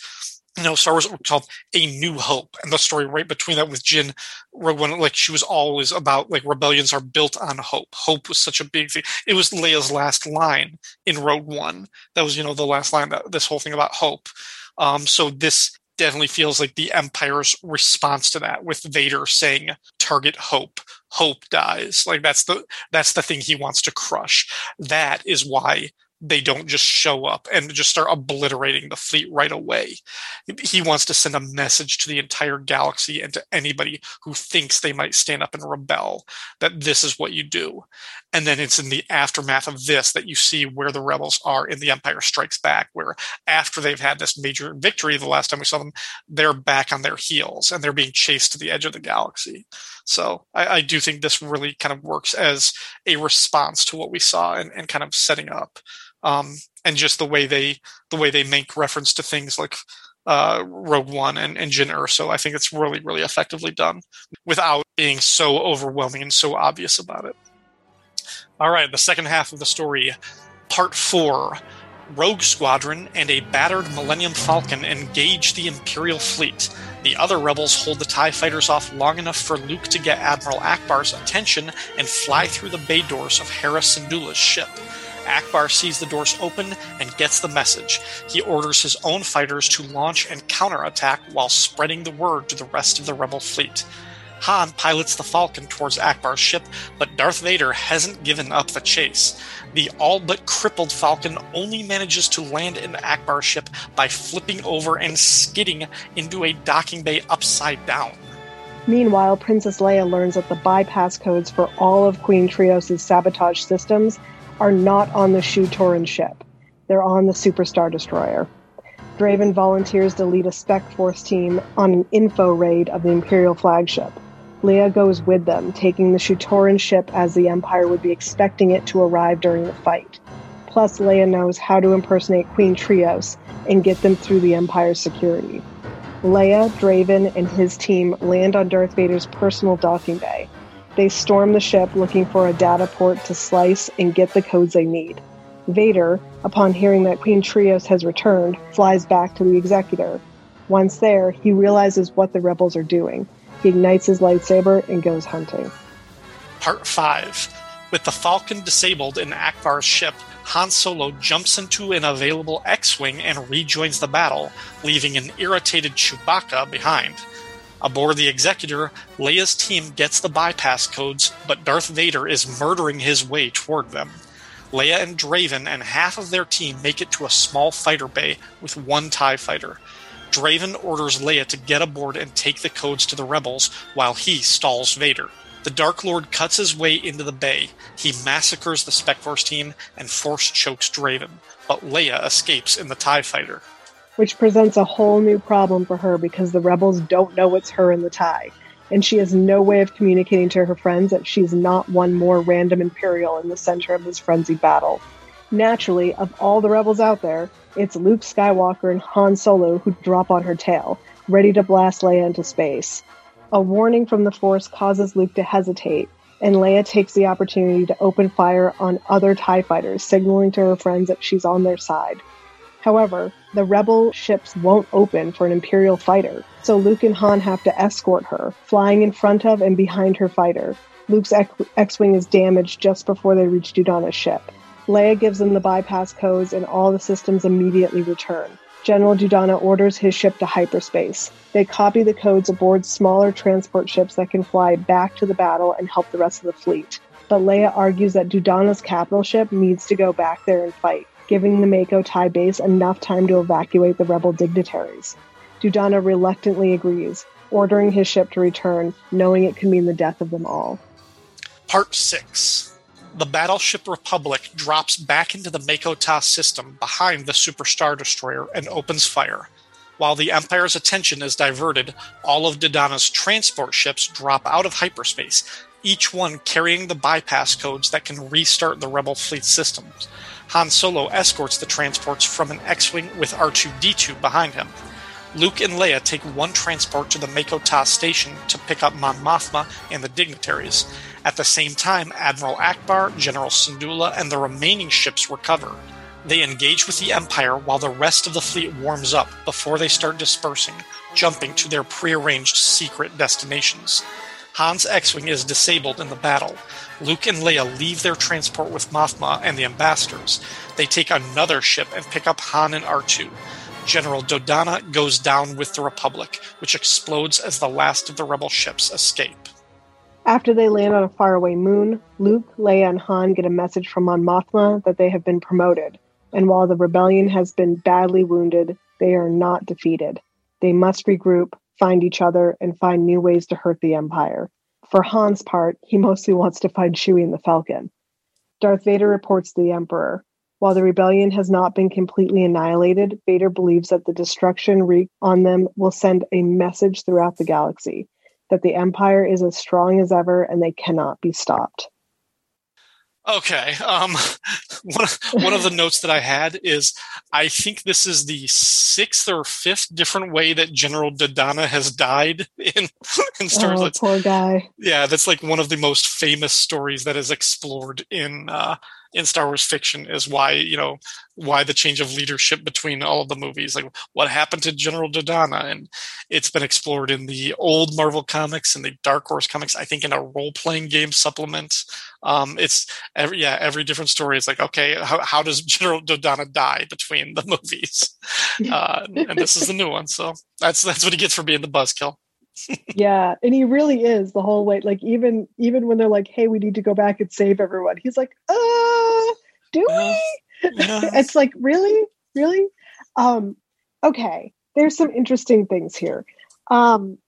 you know, Star Wars called A New Hope, and the story right between that with Jyn Rogue One, like she was always about like rebellions are built on hope. Hope was such a big thing. It was Leia's last line in Rogue One. That was, you know, the last line that this whole thing about hope. Um, so this definitely feels like the Empire's response to that, with Vader saying, "Target hope." Hope dies. Like that's the that's the thing he wants to crush. That is why they don't just show up and just start obliterating the fleet right away. He wants to send a message to the entire galaxy and to anybody who thinks they might stand up and rebel that this is what you do. And then it's in the aftermath of this that you see where the rebels are in the Empire Strikes Back, where after they've had this major victory the last time we saw them, they're back on their heels and they're being chased to the edge of the galaxy. So I, I do think this really kind of works as a response to what we saw and, and kind of setting up um, and just the way they the way they make reference to things like uh, Rogue One and, and Jyn Erso. I think it's really really effectively done without being so overwhelming and so obvious about it. All right, the second half of the story, part four. Rogue Squadron and a battered Millennium Falcon engage the Imperial fleet. The other rebels hold the TIE fighters off long enough for Luke to get Admiral Ackbar's attention and fly through the bay doors of Hera Syndulla's ship. Ackbar sees the doors open and gets the message. He orders his own fighters to launch and counterattack while spreading the word to the rest of the rebel fleet. Han pilots the Falcon towards Ackbar's ship, but Darth Vader hasn't given up the chase. The all but crippled Falcon only manages to land in Ackbar's ship by flipping over and skidding into a docking bay upside down. Meanwhile, Princess Leia learns that the bypass codes for all of Queen Trios' sabotage systems are not on the Shu Torun ship. They're on the Superstar Destroyer. Draven volunteers to lead a Spec Force team on an info raid of the Imperial flagship. Leia goes with them, taking the Shu-Torun ship as the Empire would be expecting it to arrive during the fight. Plus, Leia knows how to impersonate Queen Trios and get them through the Empire's security. Leia, Draven, and his team land on Darth Vader's personal docking bay, they storm the ship looking for a data port to slice and get the codes they need. Vader, upon hearing that Queen Trios has returned, flies back to the Executor. Once there, he realizes what the rebels are doing. He ignites his lightsaber and goes hunting. Part 5 With the Falcon disabled in Ackbar's ship, Han Solo jumps into an available X Wing and rejoins the battle, leaving an irritated Chewbacca behind. Aboard the Executor, Leia's team gets the bypass codes, but Darth Vader is murdering his way toward them. Leia and Draven and half of their team make it to a small fighter bay with one TIE fighter. Draven orders Leia to get aboard and take the codes to the rebels while he stalls Vader. The Dark Lord cuts his way into the bay. He massacres the Spec Force team and force chokes Draven, but Leia escapes in the TIE fighter which presents a whole new problem for her because the rebels don't know it's her in the tie, and she has no way of communicating to her friends that she's not one more random Imperial in the center of this frenzied battle. Naturally, of all the rebels out there, it's Luke Skywalker and Han Solo who drop on her tail, ready to blast Leia into space. A warning from the Force causes Luke to hesitate, and Leia takes the opportunity to open fire on other TIE fighters, signaling to her friends that she's on their side. However, the rebel ships won't open for an Imperial fighter, so Luke and Han have to escort her, flying in front of and behind her fighter. Luke's X Wing is damaged just before they reach Dodonna's ship. Leia gives them the bypass codes, and all the systems immediately return. General Dodonna orders his ship to hyperspace. They copy the codes aboard smaller transport ships that can fly back to the battle and help the rest of the fleet. But Leia argues that Dodonna's capital ship needs to go back there and fight, giving the Mako Ta base enough time to evacuate the rebel dignitaries. Dodonna reluctantly agrees, ordering his ship to return, knowing it could mean the death of them all. Part 6 The Battleship Republic drops back into the Mako Ta system behind the Super Star Destroyer and opens fire. While the Empire's attention is diverted, all of Dodonna's transport ships drop out of hyperspace, each one carrying the bypass codes that can restart the Rebel fleet systems. Han Solo escorts the transports from an X Wing with R2 D2 behind him. Luke and Leia take one transport to the Mako Ta station to pick up Mon Mothma and the dignitaries. At the same time, Admiral Ackbar, General Syndulla, and the remaining ships recover. They engage with the Empire while the rest of the fleet warms up before they start dispersing, jumping to their prearranged secret destinations. Han's X Wing is disabled in the battle. Luke and Leia leave their transport with Mothma and the ambassadors. They take another ship and pick up Han and R2. General Dodonna goes down with the Republic, which explodes as the last of the rebel ships escape. After they land on a faraway moon, Luke, Leia, and Han get a message from Mon Mothma that they have been promoted, and while the rebellion has been badly wounded, they are not defeated. They must regroup, find each other, and find new ways to hurt the Empire. For Han's part, he mostly wants to find Chewie and the Falcon. Darth Vader reports to the Emperor. While the rebellion has not been completely annihilated, Vader believes that the destruction wreaked on them will send a message throughout the galaxy that the Empire is as strong as ever and they cannot be stopped. Okay. Um, one, one of the notes that I had is I think this is the sixth or fifth different way that General Dodonna has died in, in Star Wars. Oh, poor guy. Yeah, that's like one of the most famous stories that is explored in uh, in Star Wars fiction is why you know why the change of leadership between all of the movies, like what happened to General Dodonna, and it's been explored in the old Marvel comics and the Dark Horse comics. I think in a role playing game supplement. Um, it's every yeah every different story is like okay how how does General Dodonna die between the movies, uh, and this is the new one. So that's that's what he gets for being the buzzkill yeah and he really is the whole way like even even when they're like hey we need to go back and save everyone he's like uh do we? It's like really? Really? Um okay there's some interesting things here. Um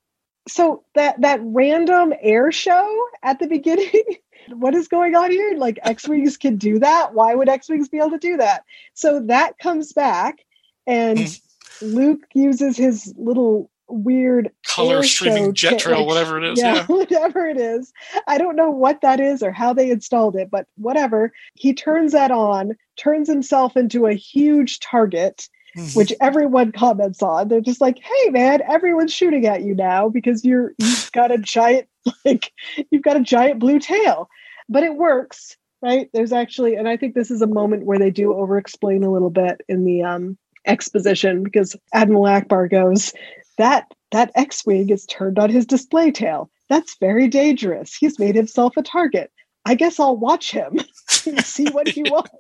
so that that random air show at the beginning what is going on here? Like x-wings can do that? Why would x-wings be able to do that? So that comes back and mm. luke uses his little weird color streaming jet trail, whatever it is. Yeah, yeah, whatever it is. I don't know what that is or how they installed it, but whatever. He turns that on, turns himself into a huge target. Mm-hmm. Which everyone comments on. They're just like, "Hey, man, everyone's shooting at you now because you're you've got a giant like you've got a giant blue tail." But it works, right? There's actually, and I think this is a moment where they do over-explain a little bit in the um, exposition because Admiral Ackbar goes, that that X-wing is turned on his display tail. That's very dangerous. He's made himself a target. I guess I'll watch him see what he wants.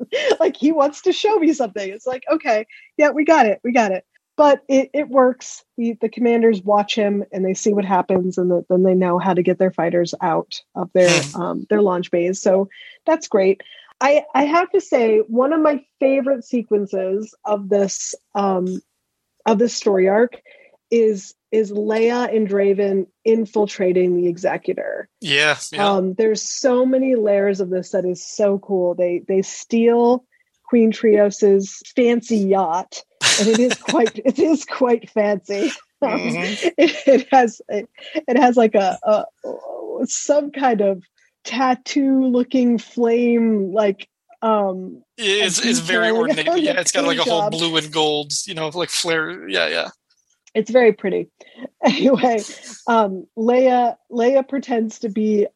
Like he wants to show me something. It's like, okay, yeah, we got it. We got it. But it, it works. The, the commanders watch him and they see what happens, and the, then they know how to get their fighters out of their hmm. um, their launch bays. So that's great. I, I have to say, one of my favorite sequences of this um, of this story arc is is Leia and Draven infiltrating the Executor. Yeah, yeah. Um, there's so many layers of this that is so cool. They they steal Queen Trios's fancy yacht, and it is quite it is quite fancy. Um, mm-hmm. it, it, has it, it has like a, a some kind of tattoo looking flame like um it's, it's very ornate yeah it's got like a whole blue and gold you know like flare yeah yeah it's very pretty. Anyway, um, Leia Leia pretends to be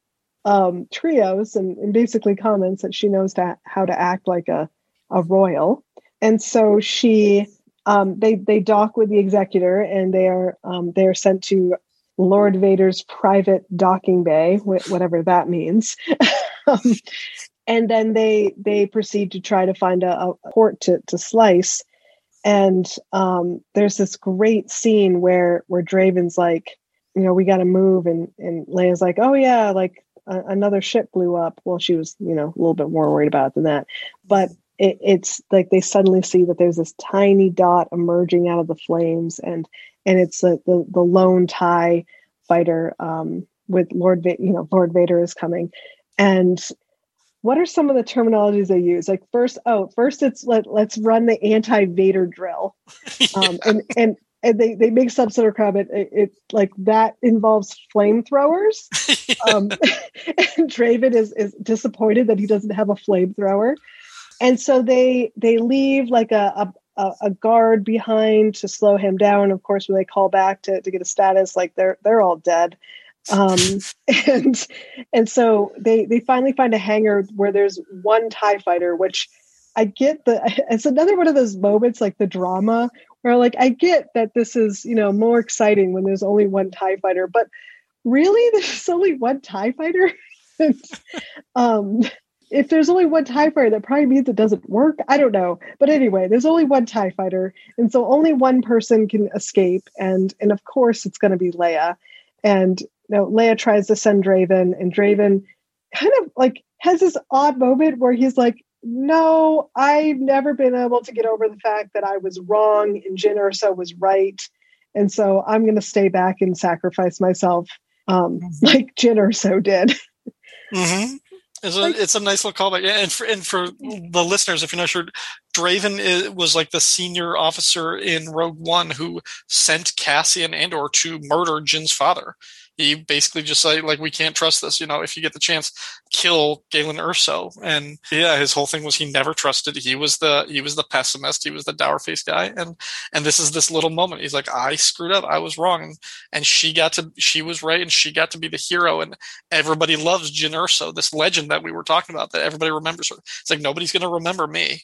um, Trios and, and, basically comments that she knows how to act like a a royal, and so she um, they they dock with the executor and they are um, they are sent to Lord Vader's private docking bay, whatever that means. um, and then they they proceed to try to find a, a port to, to slice. And um, there's this great scene where where Draven's like, you know, we got to move, and and Leia's like, oh yeah, like a, another ship blew up. Well, she was, you know, a little bit more worried about than that, but it, it's like they suddenly see that there's this tiny dot emerging out of the flames, and and it's the the, the lone tie fighter um, with Lord, Va- you know, Lord Vader is coming, and what are some of the terminologies they use? Like first, oh, first it's let let's run the anti-Vader drill, um, and and and they they make sort of comment. It, it like that involves flamethrowers. um, and Draven is is disappointed that he doesn't have a flamethrower, and so they they leave like a, a a guard behind to slow him down. Of course, when they call back to, to get a status, like they're they're all dead. Um, and and so they they finally find a hangar where there's one Tie fighter, which I get the it's another one of those moments like the drama where like I get that this is you know more exciting when there's only one Tie fighter, but really there's only one Tie fighter. um, if there's only one TIE fighter, that probably means it doesn't work. I don't know. But anyway, there's only one TIE fighter. And so only one person can escape. And and of course it's gonna be Leia. And you know, Leia tries to send Draven, and Draven kind of like has this odd moment where he's like, No, I've never been able to get over the fact that I was wrong and Jyn Erso was right. And so I'm gonna stay back and sacrifice myself um, mm-hmm. like Jyn Erso did. Mm-hmm. It's a, like, it's a nice little callback. Yeah, and for and for the listeners, if you're not sure, Draven is, was like the senior officer in Rogue One who sent Cassian Andor to murder Jyn's father he basically just said, like we can't trust this. You know, if you get the chance, kill Galen Erso. And yeah, his whole thing was he never trusted. He was the he was the pessimist. He was the dour faced guy. And and this is this little moment. He's like, I screwed up. I was wrong. And, she got to she was right, and she got to be the hero. And everybody loves Jyn Erso, this legend that we were talking about that everybody remembers her. It's like nobody's gonna remember me,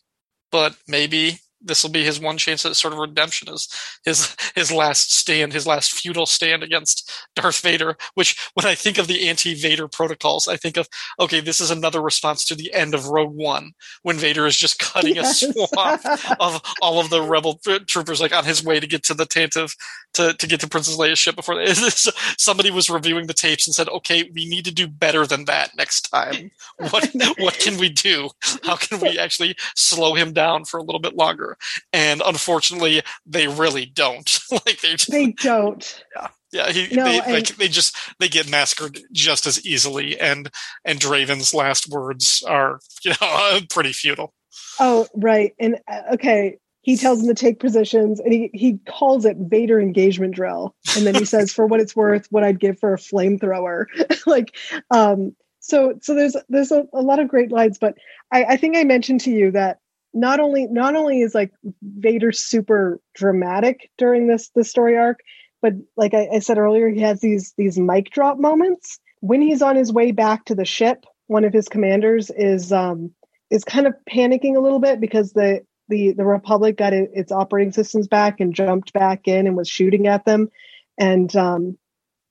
but maybe this will be his one chance at sort of redemption is his his last stand, his last futile stand against Darth Vader. Which, when I think of the anti-Vader protocols, I think of okay, this is another response to the end of Rogue One when Vader is just cutting yes. a swath of all of the rebel troopers, like on his way to get to the Tantive to to get to Princess Leia's ship. Before they, somebody was reviewing the tapes and said, "Okay, we need to do better than that next time. What what can we do? How can we actually slow him down for a little bit longer?" and unfortunately, they really don't. like they just, they don't. Yeah. Yeah, he, no, they, and, like, they just they get massacred just as easily, and and Draven's last words are you know pretty futile. Oh right, and uh, okay, he tells them to take positions, and he he calls it Vader engagement drill, and then he says, "For what it's worth, what I'd give for a flamethrower." like, um, so so there's there's a, a, lot of great lines, but I, I think I mentioned to you that not only not only is like Vader super dramatic during this this story arc, but like I, I said earlier, he has these these mic drop moments when he's on his way back to the ship. One of his commanders is um, is kind of panicking a little bit because the the the Republic got it, its operating systems back and jumped back in and was shooting at them, and um,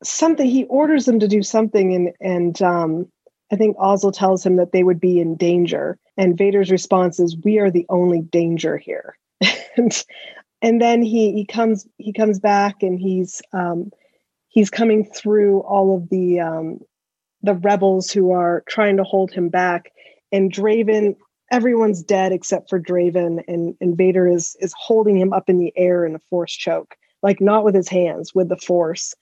something he orders them to do something, and and um, I think Ozzel tells him that they would be in danger. And Vader's response is, "We are the only danger here." and, and then he he comes he comes back and he's um, he's coming through all of the um, the rebels who are trying to hold him back. And Draven, everyone's dead except for Draven, and and Vader is is holding him up in the air in a force choke, like not with his hands, with the force.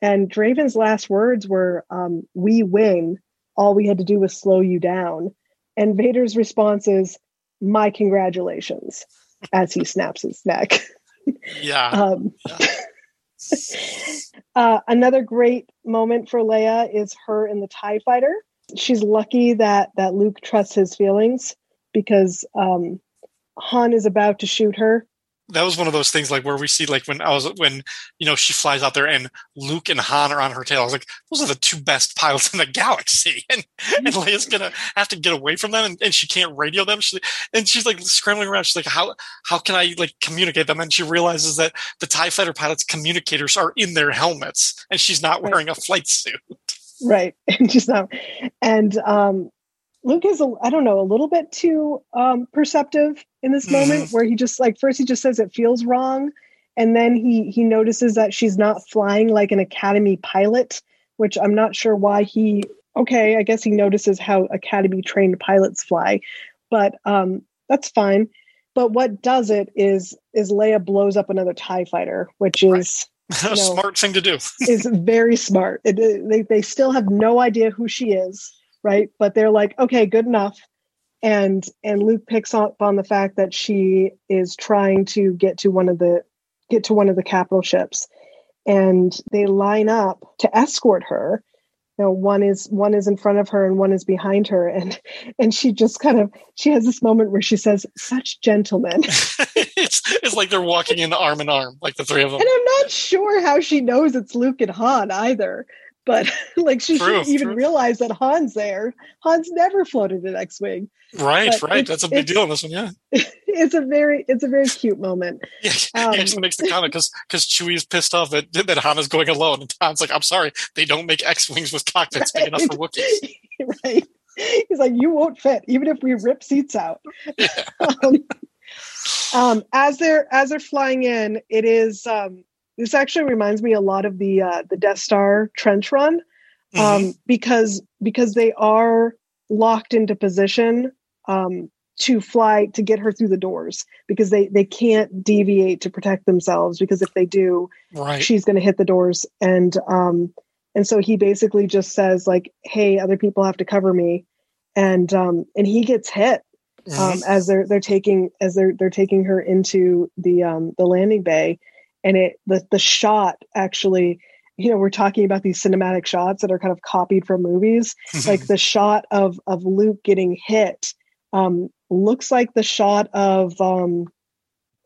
And Draven's last words were, um, "We win." all we had to do was slow you down. And Vader's response is, My congratulations, as he snaps his neck. Yeah. um, yeah. uh, another great moment for Leia is her in the TIE fighter. She's lucky that that Luke trusts his feelings because um, Han is about to shoot her that was one of those things like where we see like when I was when you know she flies out there and Luke and Han are on her tail. I was like, those are the two best pilots in the galaxy, and and Leia's gonna have to get away from them, and, and she can't radio them. She, and she's like scrambling around. She's like, how how can I like communicate them? And she realizes that the Tie Fighter pilots' communicators are in their helmets, and she's not wearing a flight suit. Right, and she's not. And um, Luke is, I don't know, a little bit too um, perceptive in this mm-hmm. moment where he just like first he just says it feels wrong, and then he he notices that she's not flying like an academy pilot, which I'm not sure why he. Okay, I guess he notices how academy trained pilots fly, but um, that's fine. But what does it is is Leia blows up another Tie fighter, which is right. a know, smart thing to do. is very smart. It, they they still have no idea who she is right? But they're like, okay, good enough. And and Luke picks up on the fact that she is trying to get to one of the get to one of the capital ships. And they line up to escort her. You know, one is one is in front of her and one is behind her. And and she just kind of she has this moment where she says, such gentlemen. it's, it's like they're walking in arm in arm, like the three of them. And I'm not sure how she knows it's Luke and Han either but like she true, shouldn't even true. realize that Han's there. Han's never floated an X-wing. Right, but right. That's a big deal in this one. Yeah, it's a very, it's a very cute moment. Yeah, um, he actually makes the comment because because Chewie is pissed off that that Han is going alone, and Han's like, "I'm sorry, they don't make X-wings with cockpits right. big enough for Wookiees." right. He's like, "You won't fit, even if we rip seats out." Yeah. um, um, as they're as they're flying in, it is um, this actually reminds me a lot of the uh, the Death Star trench run um, mm-hmm. because because they are locked into position um, to fly to get her through the doors because they they can't deviate to protect themselves because if they do, right. she's going to hit the doors and um, and so he basically just says like, "Hey, other people have to cover me," and um, and he gets hit um, mm-hmm. as they're they're taking as they're they're taking her into the um, the landing bay and it the the shot actually you know we're talking about these cinematic shots that are kind of copied from movies. Like the shot of of luke getting hit um looks like the shot of um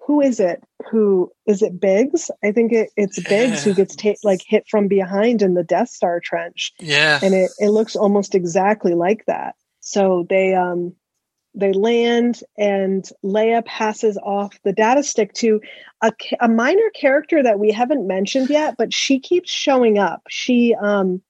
who is it? Who is it biggs? I think it, it's biggs who gets ta- like hit from behind in the death star trench. Yeah. And it, it looks almost exactly like that. So they um they land and Leia passes off the data stick to a, a, minor character that we haven't mentioned yet, but she keeps showing up. She, um,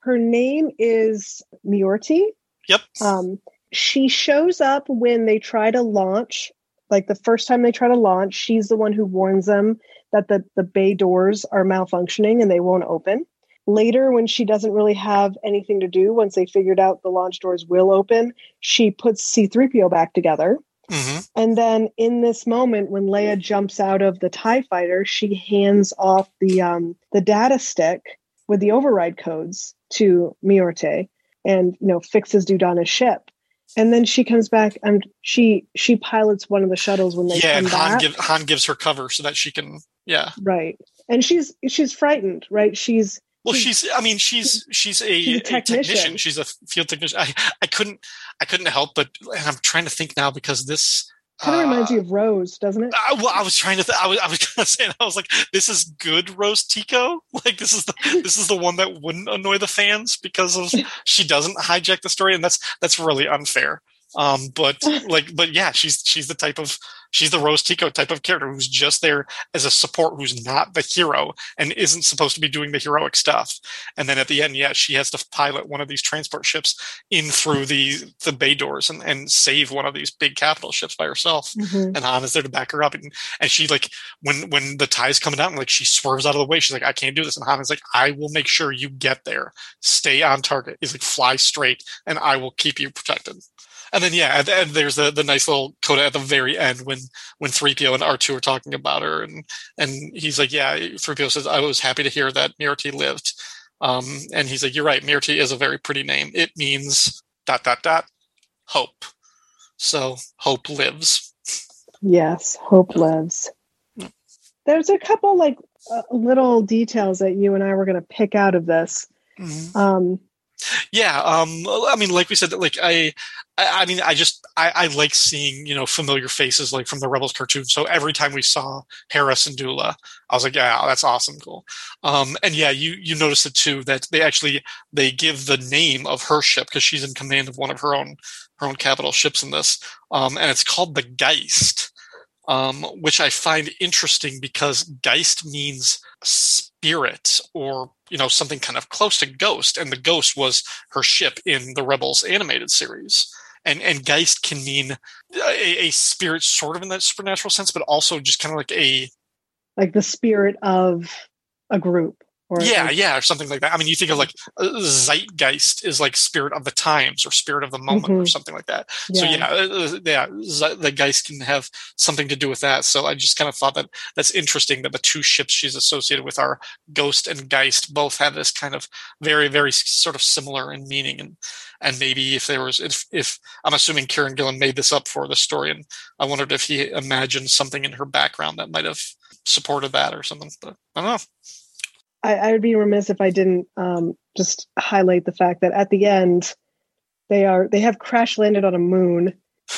her name is Muorti. Yep. Um, she shows up when they try to launch. Like the first time they try to launch, she's the one who warns them that the, the bay doors are malfunctioning and they won't open. Later, when she doesn't really have anything to do, once they figured out the launch doors will open, she puts C3PO back together. Mm-hmm. And then in this moment, when Leia jumps out of the TIE fighter, she hands off the um, the data stick with the override codes to Miorte and you know fixes Dodonna's ship. And then she comes back and she she pilots one of the shuttles when they yeah, come and Han, back. give, Han gives her cover so that she can yeah right. And she's she's frightened, right? She's well, she's. I mean, she's she's a, she's a, technician. a, technician. She's a field technician. I, I couldn't I couldn't help but and I'm trying to think now because this kind of uh, reminds you of Rose, doesn't it? I, well, I was trying to. Th- I was. I was gonna say. I was like, "This is good, Rose Tico. Like, this is the this is the one that wouldn't annoy the fans because of she doesn't hijack the story, and that's that's really unfair. Um, but like, but yeah, she's she's the type of she's the Rose Tico type of character who's just there as a support, who's not the hero and isn't supposed to be doing the heroic stuff. And then at the end, yeah, she has to pilot one of these transport ships in through the the bay doors and, and save one of these big capital ships by herself. Mm-hmm. And Han is there to back her up. And and she like when when the tie's coming out, and like she swerves out of the way, she's like, I can't do this. And Han is like, I will make sure you get there. Stay on target. He's like, fly straight, and I will keep you protected. And then yeah, and there's the, the nice little coda at the very end when when 3PO and R2 are talking about her and and he's like, Yeah, 3PO says, I was happy to hear that Muorti lived. Um, and he's like, You're right, Muorti is a very pretty name. It means dot dot dot hope. So hope lives. Yes, hope lives. There's a couple like uh, little details that you and I were going to pick out of this. Mm-hmm. Um, Yeah, um, I mean, like we said, like I, I, I mean, I just I, I, like seeing you know familiar faces like from the Rebels cartoon. So every time we saw Hera Syndulla, I was like, yeah, that's awesome, cool. Um, and yeah, you you notice it too that they actually they give the name of her ship because she's in command of one of her own her own capital ships in this, um, and it's called the Geist. Um, which I find interesting because Geist means spirit or you know something kind of close to ghost and the ghost was her ship in the rebels animated series and and geist can mean a, a spirit sort of in that supernatural sense but also just kind of like a like the spirit of a group or yeah, yeah, or something like that. I mean, you think of like uh, zeitgeist is like spirit of the times or spirit of the moment mm-hmm. or something like that. Yeah. So yeah, uh, uh yeah, the geist can have something to do with that. So I just kind of thought that that's interesting that the two ships she's associated with are ghost and geist both have this kind of very, very sort of similar in meaning. And and maybe if there was, if if I'm assuming Kieron Gillen made this up for the story, and I wondered if he imagined something in her background that might have supported that or something. But I don't know. I, I, would be remiss if I didn't um, just highlight the fact that at the end they are they have crash landed on a moon,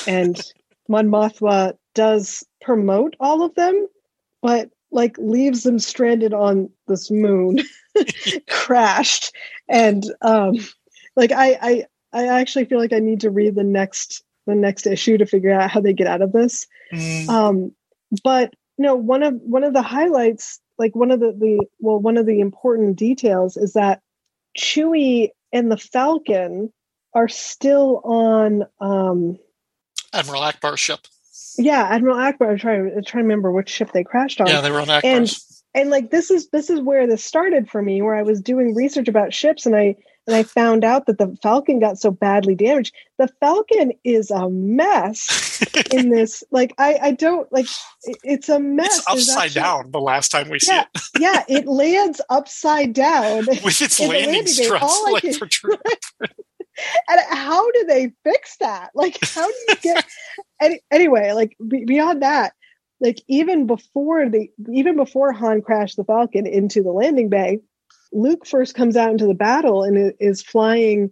and Mon Mothma does promote all of them, but like leaves them stranded on this moon, crashed, and um, like I, I I actually feel like I need to read the next the next issue to figure out how they get out of this. Mm. Um, but no, one of one of the highlights like one of the, the well one of the important details is that chewie and the falcon are still on um admiral ackbar's ship yeah admiral ackbar i'm trying, I'm trying to remember which ship they crashed on yeah they were on ackbar's. and and like this is this is where this started for me where i was doing research about ships and i and I found out that the Falcon got so badly damaged. The Falcon is a mess in this. Like I, I don't like. It's a mess. It's upside actually, down. The last time we yeah, see it, yeah, it lands upside down with its landing, landing struts, like can, for true. and how do they fix that? Like, how do you get? any, anyway, like beyond that, like even before the even before Han crashed the Falcon into the landing bay Luke first comes out into the battle and is flying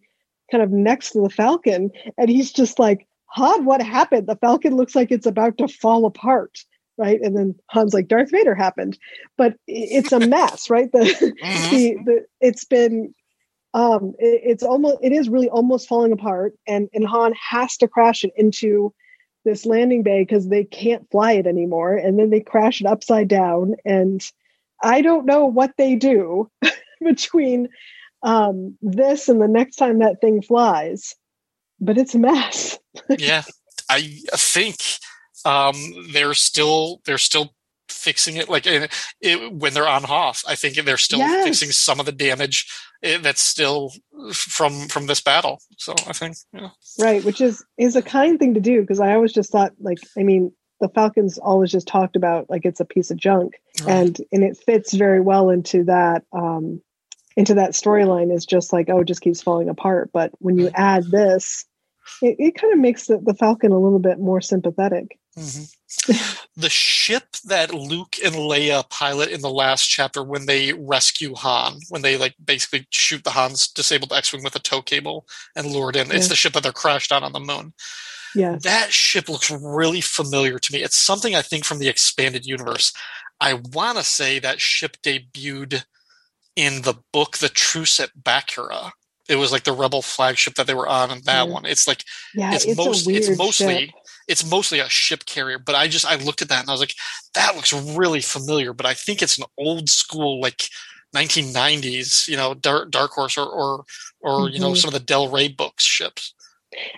kind of next to the Falcon, and he's just like, Han, what happened? The Falcon looks like it's about to fall apart. Right. And then Han's like, Darth Vader happened. But it's a mess, right? The, mm-hmm. the, the it's been um it, it's almost it is really almost falling apart and and Han has to crash it into this landing bay because they can't fly it anymore and then they crash it upside down and I don't know what they do between um, this and the next time that thing flies, but it's a mess. yeah, I think um, they're still they're still fixing it like it, it, when they're on Hoth. I think they're still yes. fixing some of the damage eh, that's still from from this battle. So I think yeah. right, which is is a kind thing to do because I always just thought like I mean the Falcons always just talked about like it's a piece of junk, right. and and it fits very well into that um, into that storyline is just like oh it just keeps falling apart. But when you add this it, it kind of makes the, the falcon a little bit more sympathetic. Mm-hmm. the ship that luke and leia pilot in the last chapter when they rescue han when they like basically shoot the han's disabled x-wing with a tow cable and lure it in. Yeah. it's the ship that they're crashed on on the moon. Yeah that ship looks really familiar to me. It's something i think from the expanded universe. I want to say that ship debuted in the book The Truce at Bakura. It was like the rebel flagship that they were on in that yeah. one. It's like yeah, it's, it's most it's mostly ship. it's mostly a ship carrier, but I just I looked at that and I was like, that looks really familiar, but I think it's an old school like 1990s, you know, Dark, Dark Horse or or, or mm-hmm. you know mm-hmm. some of the Del Rey books ships.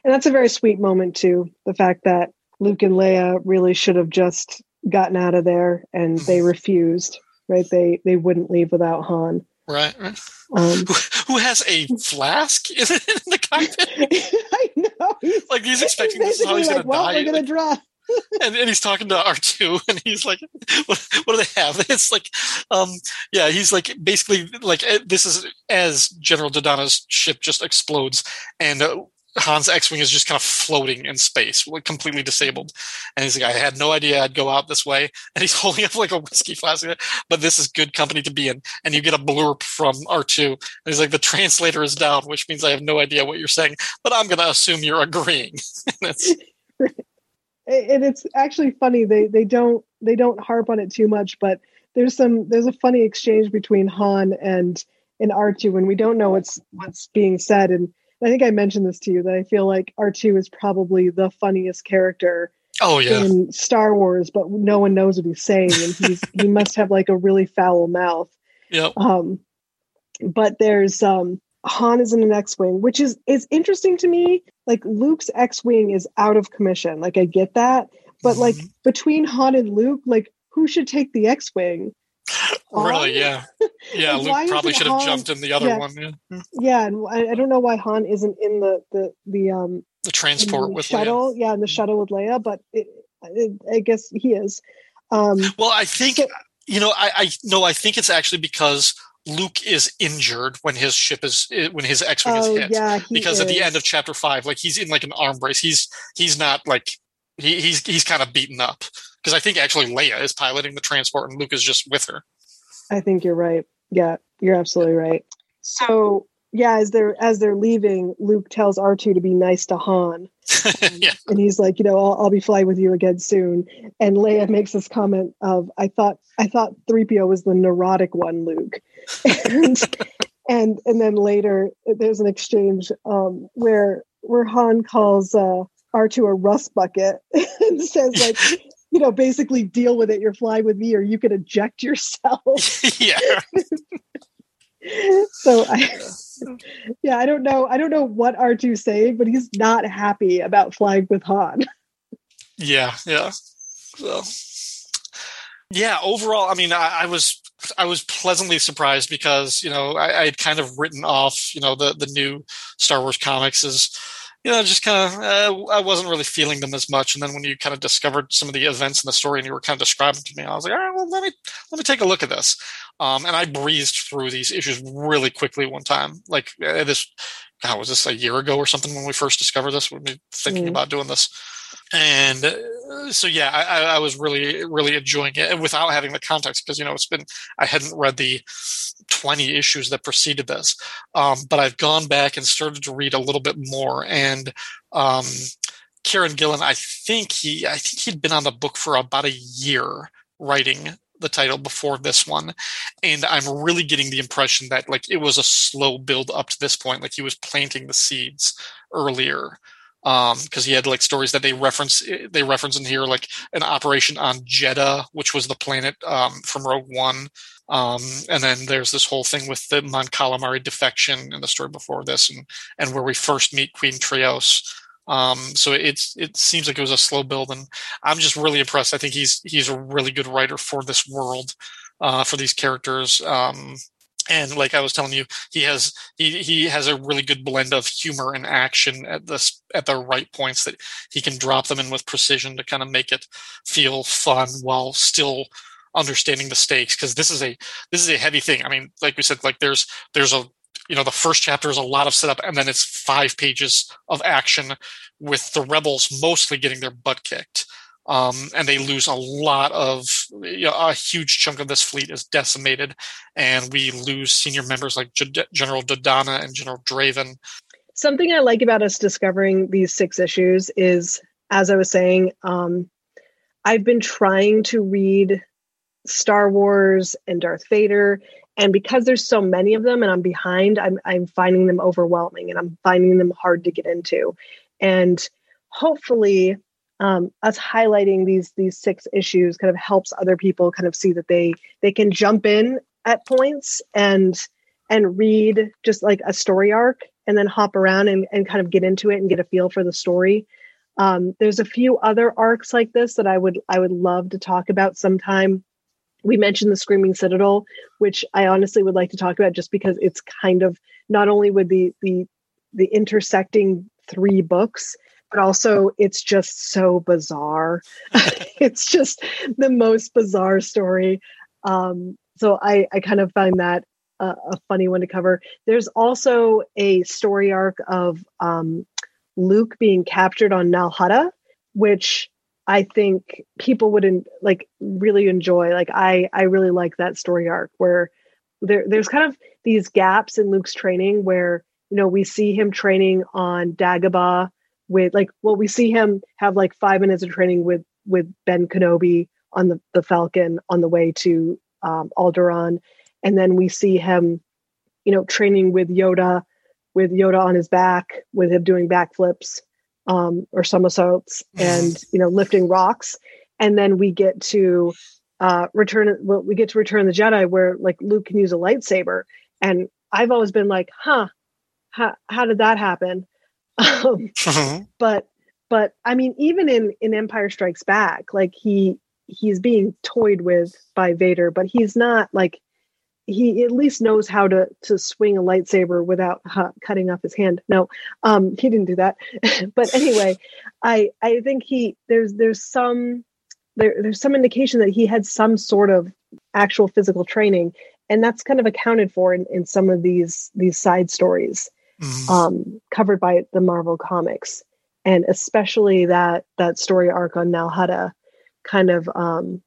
And that's a very sweet moment too. The fact that Luke and Leia really should have just gotten out of there and they mm-hmm. refused right? They they wouldn't leave without Han. Right. right. Um, who, has a flask in, the cockpit? I know. He's, like he's expecting he's this is how he's like, going to well, die. We're going like, to drop. and, and he's talking to R2 and he's like, what, what, do they have? It's like, um, yeah, he's like, basically like, eh, this is as General Dodonna's ship just explodes and uh, Han's X-wing is just kind of floating in space, like completely disabled. And he's like, I had no idea I'd go out this way. And he's holding up like a whiskey flask, but this is good company to be in. And you get a blurb from R2. And he's like, the translator is down, which means I have no idea what you're saying, but I'm going to assume you're agreeing. and, it's actually funny. They they don't they don't harp on it too much, but there's some there's a funny exchange between Han and and R2 when we don't know what's what's being said and I think I mentioned this to you that I feel like R2 is probably the funniest character oh, yeah. in Star Wars, but no one knows what he's saying, and he's he must have like a really foul mouth. Yep. Um, but there's um, Han is in an X-wing, which is is interesting to me. Like Luke's X-wing is out of commission. Like I get that, but mm-hmm. like between Han and Luke, like who should take the X-wing? Really? Yeah. Yeah. Luke probably should have Han, jumped in the other one. Yeah. Hmm. Yeah, and I, I, don't know why Han isn't in the the the um the transport the with shuttle. Leia. Yeah, in the shuttle with Leia, but it, it, I guess he is. Um, well, I think so, you know. I I no. I think it's actually because Luke is injured when his ship is when his X-wing oh, is hit. Yeah, because is. at the end of chapter five, like he's in like an arm brace. He's he's not like he, he's he's kind of beaten up because I think actually Leia is piloting the transport and Luke is just with her. I think you're right. Yeah, you're absolutely right. So yeah, as they're as they're leaving, Luke tells R two to be nice to Han, yeah. and he's like, you know, I'll, I'll, be flying with you again soon. And Leia makes this comment of, I thought I thought three PO was the neurotic one, Luke, and, and and then later there's an exchange um, where where Han calls uh, R two a rust bucket and says like you know, basically deal with it. You're flying with me, or you can eject yourself. yeah. so I, yeah, I don't know. I don't know what R2's saying, but he's not happy about flying with Han. Yeah, yeah. Well, yeah. Overall, I mean, I, I was I was pleasantly surprised because you know I, I had kind of written off you know the the new Star Wars comics as you know, just kind of, uh, I wasn't really feeling them as much. And then when you kind of discovered some of the events in the story and you were kind of describing to me, I was like, all right, well, let me, let me take a look at this. Um, and I breezed through these issues really quickly one time. Like uh, this, God, was this a year ago or something when we first discovered this? When we thinking mm. about doing this? And uh, so yeah I, I, was really really enjoying it without having the context because you know it's been i hadn't read the 20 issues that preceded this um, but i've gone back and started to read a little bit more. And um, gillen i think he i think he'd been on the book for about a year writing the title before this one. And i'm really getting the impression that like it was a slow build up to this point. Like he was planting the seeds earlier because um, he had like stories that they reference they reference in here like an operation on Jedha, which was the planet um, from Rogue One, um, and then there's this whole thing with the Mon Calamari defection in the story before this, and and where we first meet Queen Trios. Um, so it's it seems like it was a slow build, and I'm just really impressed. I think he's he's a really good writer for this world, uh, for these characters. Um, and like I was telling you, he has he he has a really good blend of humor and action at the at the right points that he can drop them in with precision to kind of make it feel fun while still understanding the stakes because this is a this is a heavy thing. I mean, like we said, like there's there's a you know the first chapter is a lot of setup and then it's five pages of action with the rebels mostly getting their butt kicked um, and they lose a lot of you know, a huge chunk of this fleet is decimated, and we lose senior members like G- General Dodonna and General Draven. Something I like about us discovering these six issues is, as I was saying, um, I've been trying to read Star Wars and Darth Vader, and because there's so many of them, and I'm behind, I'm I'm finding them overwhelming, and I'm finding them hard to get into, and hopefully um, us highlighting these these six issues kind of helps other people kind of see that they they can jump in at points and and read just like a story arc and then hop around and, and kind of get into it and get a feel for the story. Um, there's a few other arcs like this that i would i would love to talk about sometime. We mentioned the screaming citadel which i honestly would like to talk about just because it's kind of not only with the the the intersecting three books but also it's just so bizarre. it's just the most bizarre story. Um, so I, I kind of find that a, a, funny one to cover. There's also a story arc of um, Luke being captured on Nal Hutta, which I think people wouldn't like really enjoy. Like I I really like that story arc where there there's kind of these gaps in Luke's training where you know we see him training on Dagobah with like well we see him have like five minutes of training with with Ben Kenobi on the, the Falcon on the way to um, Alderaan, and then we see him, you know, training with Yoda, with Yoda on his back, with him doing backflips um, or somersaults, and you know, lifting rocks, and then we get to uh, return. Well, we get to Return the Jedi, where like Luke can use a lightsaber, and I've always been like, huh, how how did that happen? Um, mm-hmm. But but I mean, even in in Empire Strikes Back, like he he's being toyed with by Vader, but he's not like he at least knows how to to swing a lightsaber without uh, cutting off his hand. No, um, he didn't do that. but anyway, I I think he there's there's some there there's some indication that he had some sort of actual physical training, and that's kind of accounted for in, in some of these these side stories mm-hmm. um, covered by the Marvel comics, and especially that that story arc on Nal Hutta kind of um,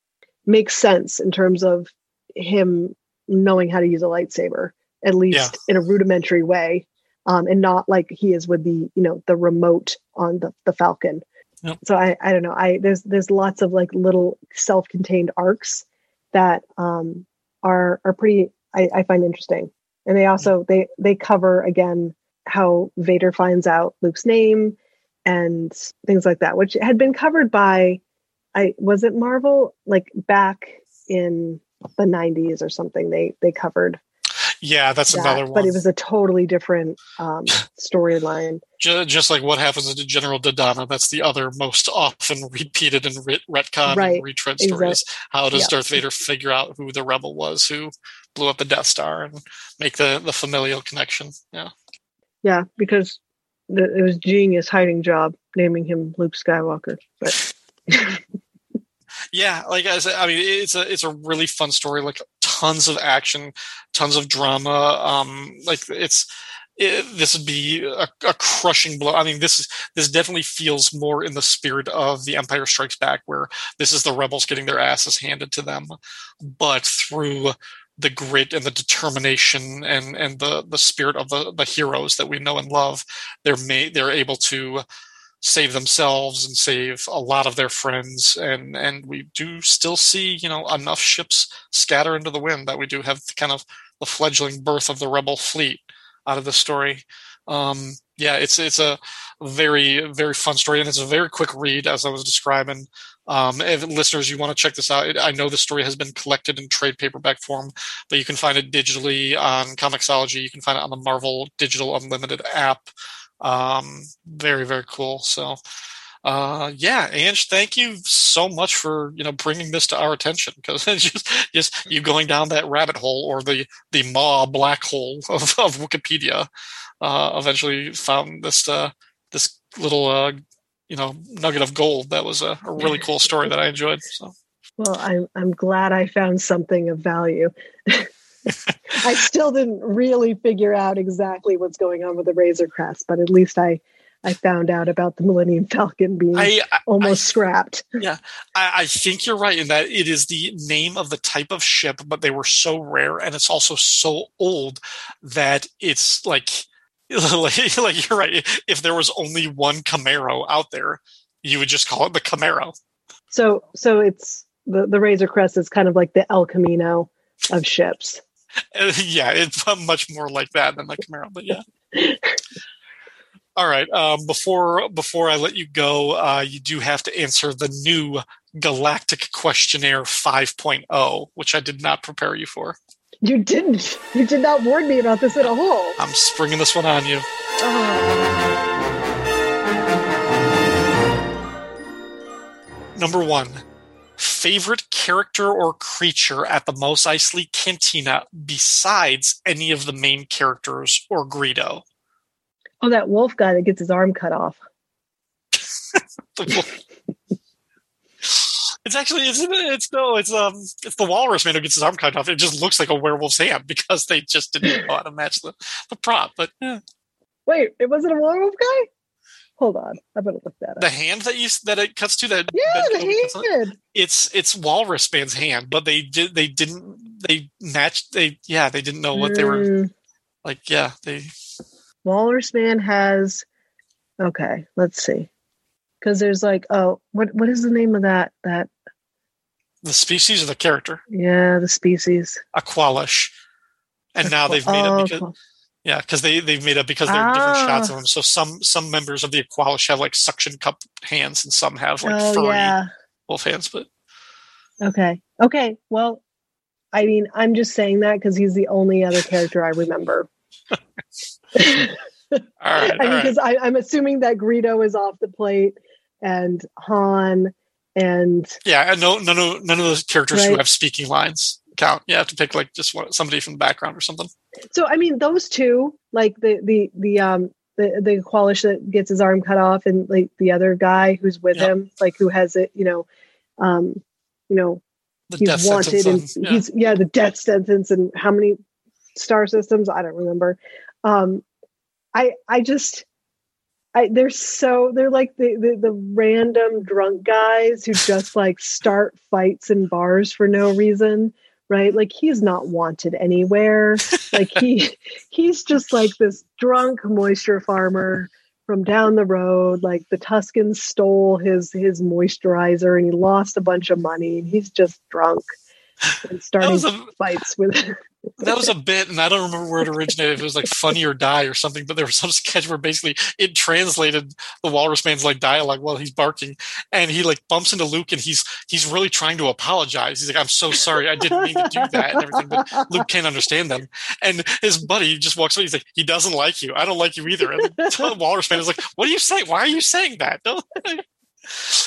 makes sense in terms of him knowing how to use a lightsaber, at least yeah. in a rudimentary way, um, and not like he is with the you know the remote on the the Falcon. Yep. So I I don't know I there's there's lots of like little self-contained arcs that um, are are pretty I, I find interesting, and they also they they cover again how Vader finds out Luke's name and things like that, which had been covered by I was it Marvel? Like back in the 90s or something they they covered yeah that's that, another one but it was a totally different um, storyline. Just, just, like what happens to general dodonna that's the other most often repeated and ret- retcon right. and retread stories. Exactly. how does darth vader figure out who the rebel was who blew up the death star and make the the familial connection? Yeah yeah because the, it was genius hiding job naming him luke skywalker but yeah, like I said, I mean, it's a it's a really fun story. Like tons of action, tons of drama. Um, like it's it, this would be a, a, crushing blow. I mean, this is this definitely feels more in the spirit of The Empire Strikes Back, where this is the rebels getting their asses handed to them, but through the grit and the determination and and the the spirit of the the heroes that we know and love, they're they're able to save themselves and save a lot of their friends. And and we do still see you know enough ships scatter into the wind that we do have kind of the fledgling birth of the rebel fleet out of the story. Um yeah it's it's a very very fun story and it's a very quick read as i was describing um if listeners you want to check this out i know the story has been collected in trade paperback form but you can find it digitally on comixology you can find it on the marvel digital unlimited app um, very very cool. So, uh, yeah, Ange, thank you so much for you know bringing this to our attention because it's just just you going down that rabbit hole or the the maw black hole of, of Wikipedia. Uh, eventually found this uh, this little uh, you know nugget of gold that was a, a really cool story that I enjoyed. So. Well, I'm I'm glad I found something of value. I still didn't really figure out exactly what's going on with the Razor Crest, but at least I I found out about the Millennium Falcon being I, I, almost I, scrapped. Yeah, I, think you're right in that it is the name of the type of ship, but they were so rare, and it's also so old that it's like, like, like you're right. If there was only one Camaro out there, you would just call it the Camaro. So, so it's the the Razor Crest is kind of like the El Camino of ships. yeah, it's much more like that than the Camaro, but yeah. All right. Um, before before I let you go, uh, you do have to answer the new Galactic Questionnaire 5.0, which I did not prepare you for. You didn't. You did not warn me about this at all. I'm springing this one on you. Oh. Number one, favorite character or creature at the Mos Eisley Cantina besides any of the main characters or Greedo? Oh, that wolf guy that gets his arm cut off. it's actually it's it's no it's um it's the walrus man who gets his arm cut off. It just looks like a werewolf's hand because they just didn't know how to match the, the prop. But yeah. wait, it wasn't a werewolf guy. Hold on, I better look that up. The hand that you that it cuts to that. yeah, that the hand. It's it's Walrus Man's hand, but they did they didn't they matched they yeah they didn't know what they were Mm, like yeah they Walrus Man has. Okay, let's see. Because there's like, oh, what what is the name of that? That the species or the character yeah, the species. Aqualish, and now they've made Oh, it because yeah because they they've made it because there are different shots Ah. of them. So some some members of the Aqualish have like suction cup hands, and some have like oh furry yeah. wolf hands. But Okay. Okay. Well, I mean, I'm just saying that because he's the only other character I remember. all right, I all mean, right. because I'm assuming that Greedo is off the plate and Han and Yeah, and no, none of none of those characters who have speaking lines count. You have to pick like just one, somebody from the background or something. so I mean those two, like the the the um the the Qualish that gets his arm cut off and like the other guy who's with Yeah. him, like who has it, you know, um, you know, The he's death wanted sentence. and yeah. he's yeah the death sentence and how many star systems i don't remember um i i just i they're so they're like the, the the random drunk guys who just like start fights in bars for no reason right? Like he's not wanted anywhere. Like he he's just like this drunk moisture farmer from down the road. Like the tuscans stole his his moisturizer and he lost a bunch of money and he's just drunk and starting a fights with that was a bit, and I don't remember where it originated. It was like "Funny or Die" or something, but there was some sketch where basically it translated the Walrus Man's like dialogue while he's barking, and he like bumps into Luke, and he's he's really trying to apologize. He's like, "I'm so sorry, I didn't mean to do that," and everything, but Luke can't understand them. And his buddy just walks away. He's like, "He doesn't like you. I don't like you either." And the Walrus Man is like, "What are you saying? Why are you saying that?"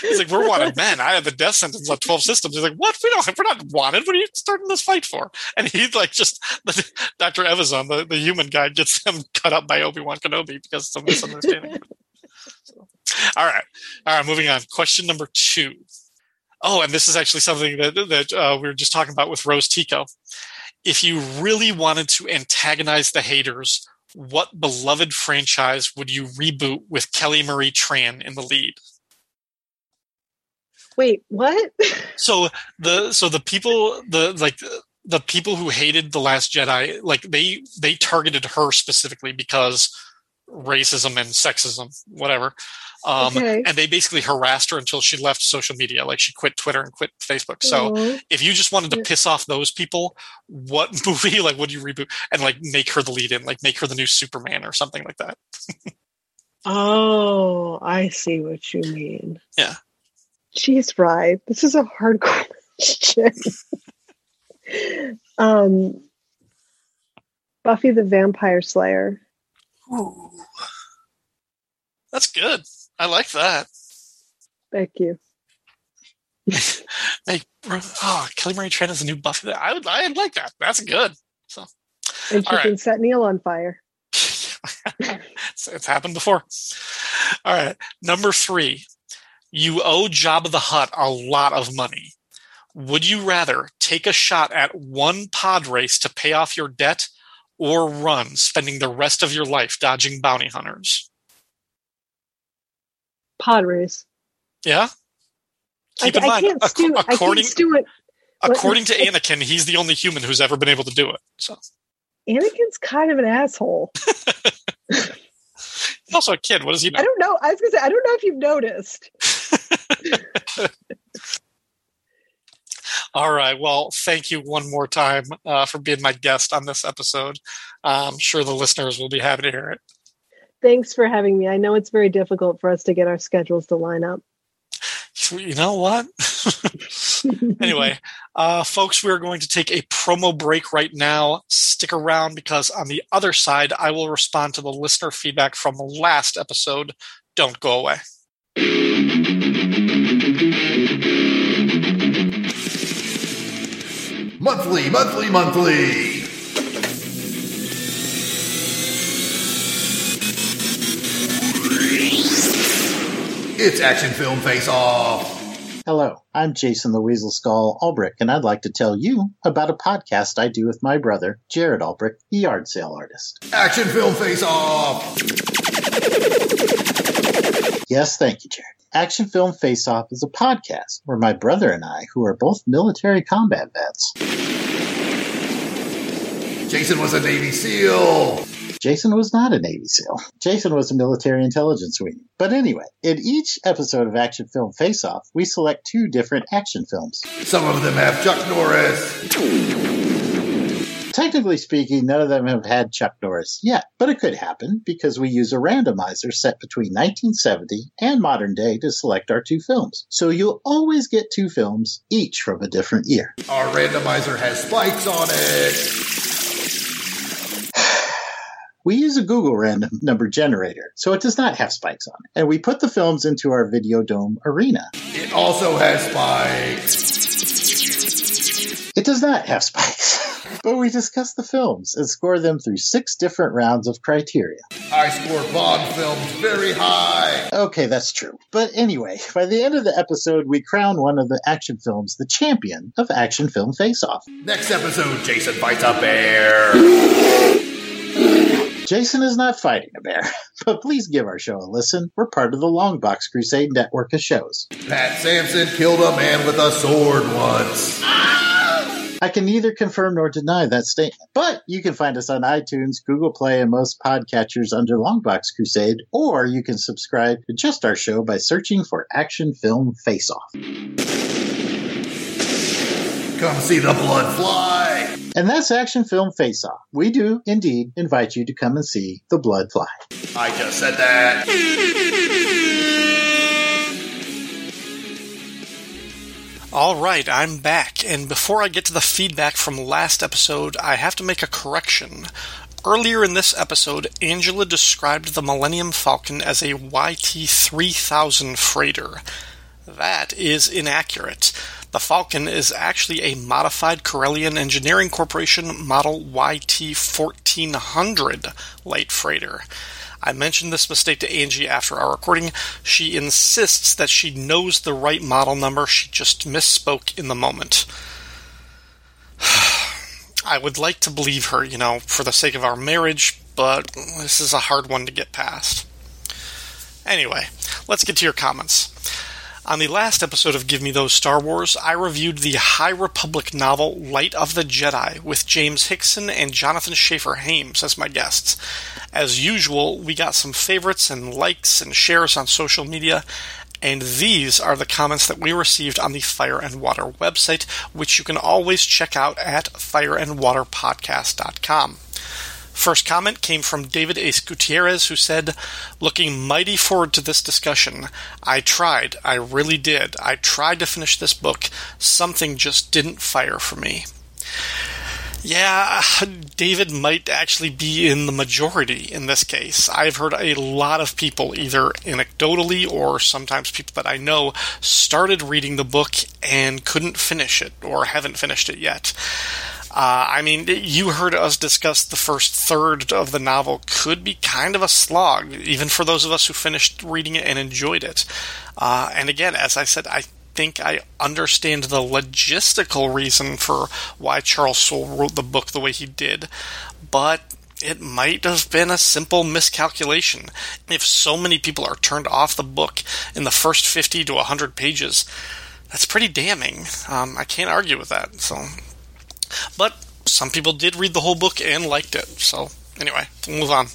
He's like, "We're wanted men. I have the death sentence on twelve systems." He's like, "What? We don't. We're not wanted. What are you starting this fight for?" And he's like, "Just Dr. Evazan, the, the human guy, gets him cut up by Obi Wan Kenobi because of some misunderstanding." So, all right, all right. Moving on. Question number two. Oh, and this is actually something that that uh, we were just talking about with Rose Tico. If you really wanted to antagonize the haters, what beloved franchise would you reboot with Kelly Marie Tran in the lead? Wait what? So the so the people the like the people who hated the last jedi like they they targeted her specifically because racism and sexism whatever. Um Okay. and they basically harassed her until she left social media. Like she quit twitter and quit facebook. So if you just wanted to piss off those people what movie like would you reboot and like make her the lead in like make her the new superman or something like that? Oh i see what you mean. Yeah. She's right this is a hard question um buffy the vampire slayer Ooh. that's good i like that thank you Hey, oh, Kelly Marie Tran is a new Buffy. I would, I would like that. That's good. So and she right. can set neil on fire it's, it's happened before. All right, number three. You owe Jabba the Hutt a lot of money. Would you rather take a shot at one pod race to pay off your debt, or run, spending the rest of your life dodging bounty hunters? pod race Yeah. Keep I, in I mind, can't ac- i according can't stew it according to Anakin, he's the only human who's ever been able to do it. So anakin's kind of an asshole he's also a kid. What does he know? i don't know i was gonna say i don't know if you've noticed All right. Well, thank you one more time uh, for being my guest on this episode. I'm sure the listeners will be happy to hear it. thanks for having me i know it's very difficult for us to get our schedules to line up You know what? anyway, uh, folks, we're going to take a promo break right now. Stick around because on the other side, I will respond to the listener feedback from the last episode. Don't go away. Monthly, monthly, monthly. It's Action Film Face Off. Hello, I'm Jason the Weasel Skull Ulbrich, and I'd like to tell you about a podcast I do with my brother, Jared Ulbrich, the yard sale artist. Action Film Face Off. Yes, thank you, Jared. Action Film Face Off is a podcast where my brother and I, who are both military combat vets, Jason was a Navy SEAL. Jason was not a Navy SEAL. Jason was a military intelligence wing. But anyway, in each episode of Action Film Face Off, we select two different action films. Some of them have Chuck Norris. Technically speaking, none of them have had Chuck Norris yet, but it could happen because we use a randomizer set between 1970 and modern day to select our two films. So you'll always get two films, each from a different year. Our randomizer has spikes on it. We use a Google random number generator, so it does not have spikes on it. And we put the films into our Videodome arena. It also has spikes. Does not have spikes. but we discuss the films and score them through six different rounds of criteria. I score Bond films very high. Okay, that's true. But anyway, by the end of the episode, we crown one of the action films the champion of Action Film Face Off. Next episode, Jason fights a bear. Jason is not fighting a bear, but please give our show a listen. We're part of the Longbox Crusade network of shows. Pat Sampson killed a man with a sword once. I can neither confirm nor deny that statement. But you can find us on iTunes, Google Play, and most podcatchers under Longbox Crusade, or you can subscribe to just our show by searching for Action Film Face Off. Come see the blood fly. And that's Action Film Face Off. We do indeed invite you to come and see the blood fly. I just said that. All right, I'm back, and before I get to the feedback from last episode, I have to make a correction. Earlier in this episode, Angela described the Millennium Falcon as a YT 3000 freighter. That is inaccurate. The Falcon is actually a modified Corellian Engineering Corporation Model YT 1400 light freighter. I mentioned this mistake to Angie after our recording. She insists that she knows the right model number, she just misspoke in the moment. I would like to believe her, you know, for the sake of our marriage, but this is a hard one to get past. Anyway, let's get to your comments. On the last episode of Give Me Those Star Wars, I reviewed the High Republic novel Light of the Jedi with James Hickson and Jonathan Schaefer Hames as my guests. As usual, we got some favorites and likes and shares on social media, and these are the comments that we received on the Fire and Water website, which you can always check out at fireandwaterpodcast.com. First comment came from David Ace Gutierrez, who said, Looking mighty forward to this discussion. I tried. I really did. I tried to finish this book. Something just didn't fire for me. Yeah, David might actually be in the majority in this case. I've heard a lot of people, either anecdotally or sometimes people that I know, started reading the book and couldn't finish it or haven't finished it yet. Uh, I mean, you heard us discuss the first third of the novel could be kind of a slog, even for those of us who finished reading it and enjoyed it. Uh, and again, as I said, I think I understand the logistical reason for why Charles Soule wrote the book the way he did, but it might have been a simple miscalculation. If so many people are turned off the book in the first 50 to 100 pages, that's pretty damning. Um, I can't argue with that. So but some people did read the whole book and liked it. So, anyway, we'll move on.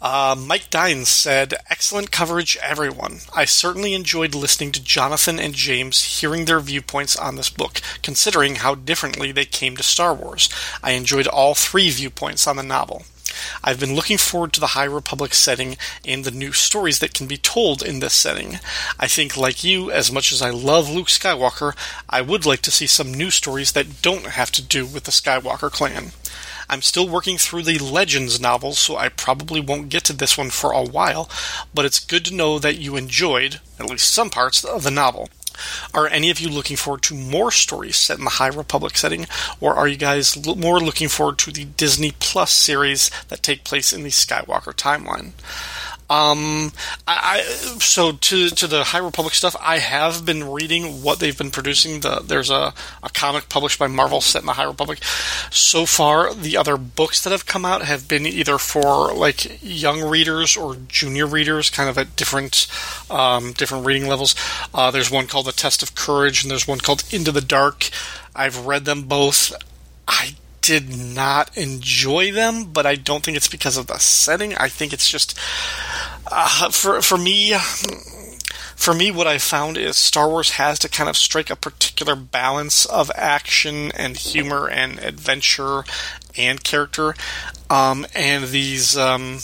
Uh, Mike Dines said, Excellent coverage, everyone. I certainly enjoyed listening to Jonathan and James hearing their viewpoints on this book, considering how differently they came to Star Wars. I enjoyed all three viewpoints on the novel. I've been looking forward to the High Republic setting and the new stories that can be told in this setting. I think, like you, as much as I love Luke Skywalker, I would like to see some new stories that don't have to do with the Skywalker clan. I'm still working through the Legends novels, so I probably won't get to this one for a while, but it's good to know that you enjoyed, at least some parts, of the novel. Are any of you looking forward to more stories set in the High Republic setting, or are you guys l- more looking forward to the Disney Plus series that take place in the Skywalker timeline? Um, I, I so to to the High Republic stuff, I have been reading what they've been producing. The there's a, a comic published by Marvel set in the High Republic. So far, the other books that have come out have been either for like young readers or junior readers, kind of at different um, different reading levels. Uh, there's one called The Test of Courage, and there's one called Into the Dark. I've read them both. I did not enjoy them, but I don't think it's because of the setting. I think it's just uh, for for me. For me, what I found is Star Wars has to kind of strike a particular balance of action and humor and adventure and character, um, and these um,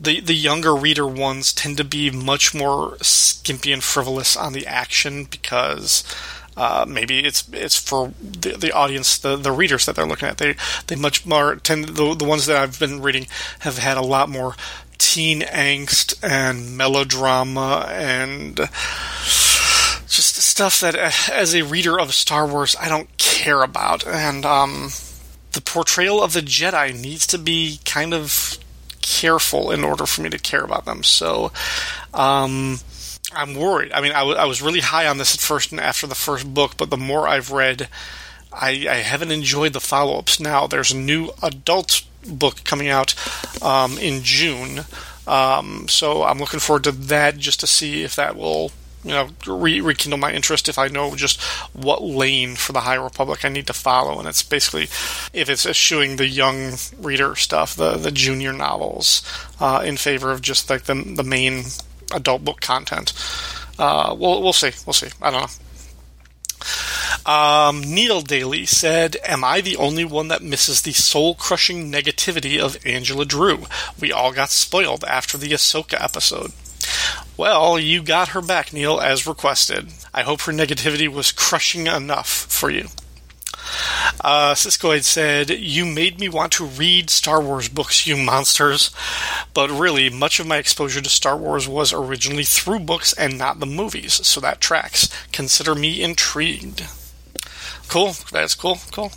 the the younger reader ones tend to be much more skimpy and frivolous on the action because uh, maybe it's it's for the, the audience, the, the readers that they're looking at. They they much more tend the the ones that I've been reading have had a lot more teen angst and melodrama and just stuff that uh, as a reader of Star Wars I don't care about and um, the portrayal of the Jedi needs to be kind of careful in order for me to care about them. So um, I'm worried. I mean, I, w- I was really high on this at first and after the first book, but the more I've read, I, I haven't enjoyed the follow ups. Now, there's a new adult book coming out um, in June, um, so I'm looking forward to that just to see if that will. You know, re- rekindle my interest if I know just what lane for the High Republic I need to follow, and it's basically if it's eschewing the young reader stuff, the the junior novels, uh, in favor of just like the the main adult book content. Uh, we'll we'll see. We'll see. I don't know. Um, Neil Daily said, Am I the only one that misses the soul crushing negativity of Angela Drew? We all got spoiled after the Ahsoka episode. Well, you got her back, Neil, as requested. I hope her negativity was crushing enough for you. Uh, Siskoid said, You made me want to read Star Wars books, you monsters. But really, much of my exposure to Star Wars was originally through books and not the movies, so that tracks. Consider me intrigued. Cool. That's cool. Cool.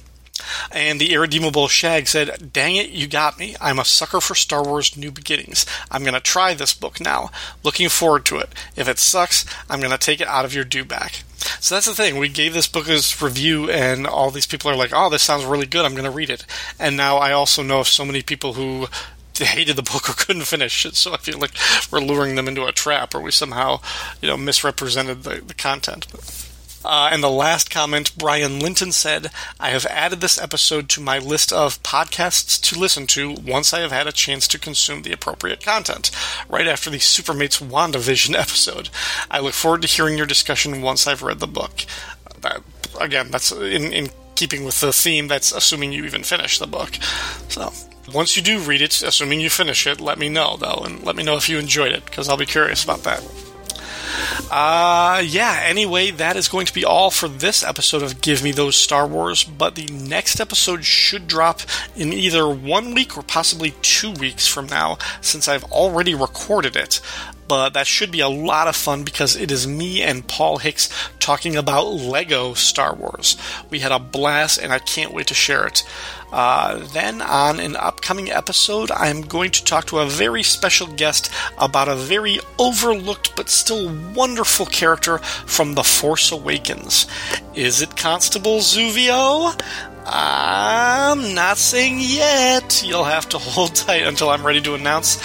And the irredeemable Shag said, Dang it, you got me. I'm a sucker for Star Wars New Beginnings. I'm going to try this book now. Looking forward to it. If it sucks, I'm going to take it out of your due back. So that's the thing. We gave this book as review, and all these people are like, "Oh, this sounds really good. I'm going to read it." And now I also know of so many people who hated the book or couldn't finish it. So I feel like we're luring them into a trap, or we somehow, you know, misrepresented the, the content. But. Uh, and the last comment, Brian Linton said, I have added this episode to my list of podcasts to listen to once I have had a chance to consume the appropriate content, right after the Supermates WandaVision episode. I look forward to hearing your discussion once I've read the book. That, again, that's in, in keeping with the theme, that's assuming you even finish the book. So. Once you do read it, assuming you finish it, let me know, though, and let me know if you enjoyed it, because I'll be curious about that. Uh, yeah, anyway, that is going to be all for this episode of Give Me Those Star Wars, but the next episode should drop in either one week or possibly two weeks from now, since I've already recorded it but that should be a lot of fun because it is me and Paul Hicks talking about Lego Star Wars. We had a blast, and I can't wait to share it. Uh, then, on an upcoming episode, I'm going to talk to a very special guest about a very overlooked but still wonderful character from The Force Awakens. Is it Constable Zuvio? I'm not saying yet. You'll have to hold tight until I'm ready to announce.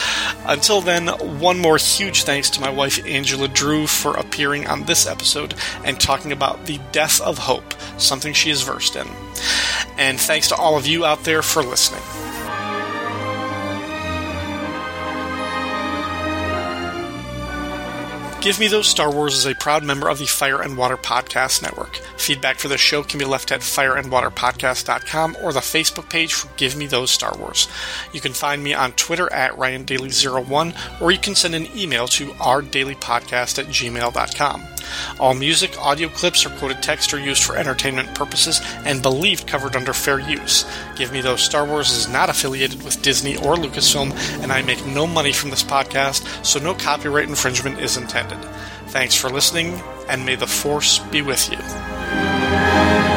Until then, one more huge thanks to my wife Angela Drew for appearing on this episode and talking about the death of hope, something she is versed in. And thanks to all of you out there for listening. Give Me Those Star Wars is a proud member of the Fire and Water Podcast Network. Feedback for the show can be left at fireandwaterpodcast.com or the Facebook page for Give Me Those Star Wars. You can find me on Twitter at RyanDaily01 or you can send an email to ourdailypodcast at gmail.com. All music, audio clips, or quoted text are used for entertainment purposes and believed covered under fair use. Give Me Those Star Wars is not affiliated with Disney or Lucasfilm, and I make no money from this podcast, so no copyright infringement is intended. Thanks for listening, and may the Force be with you.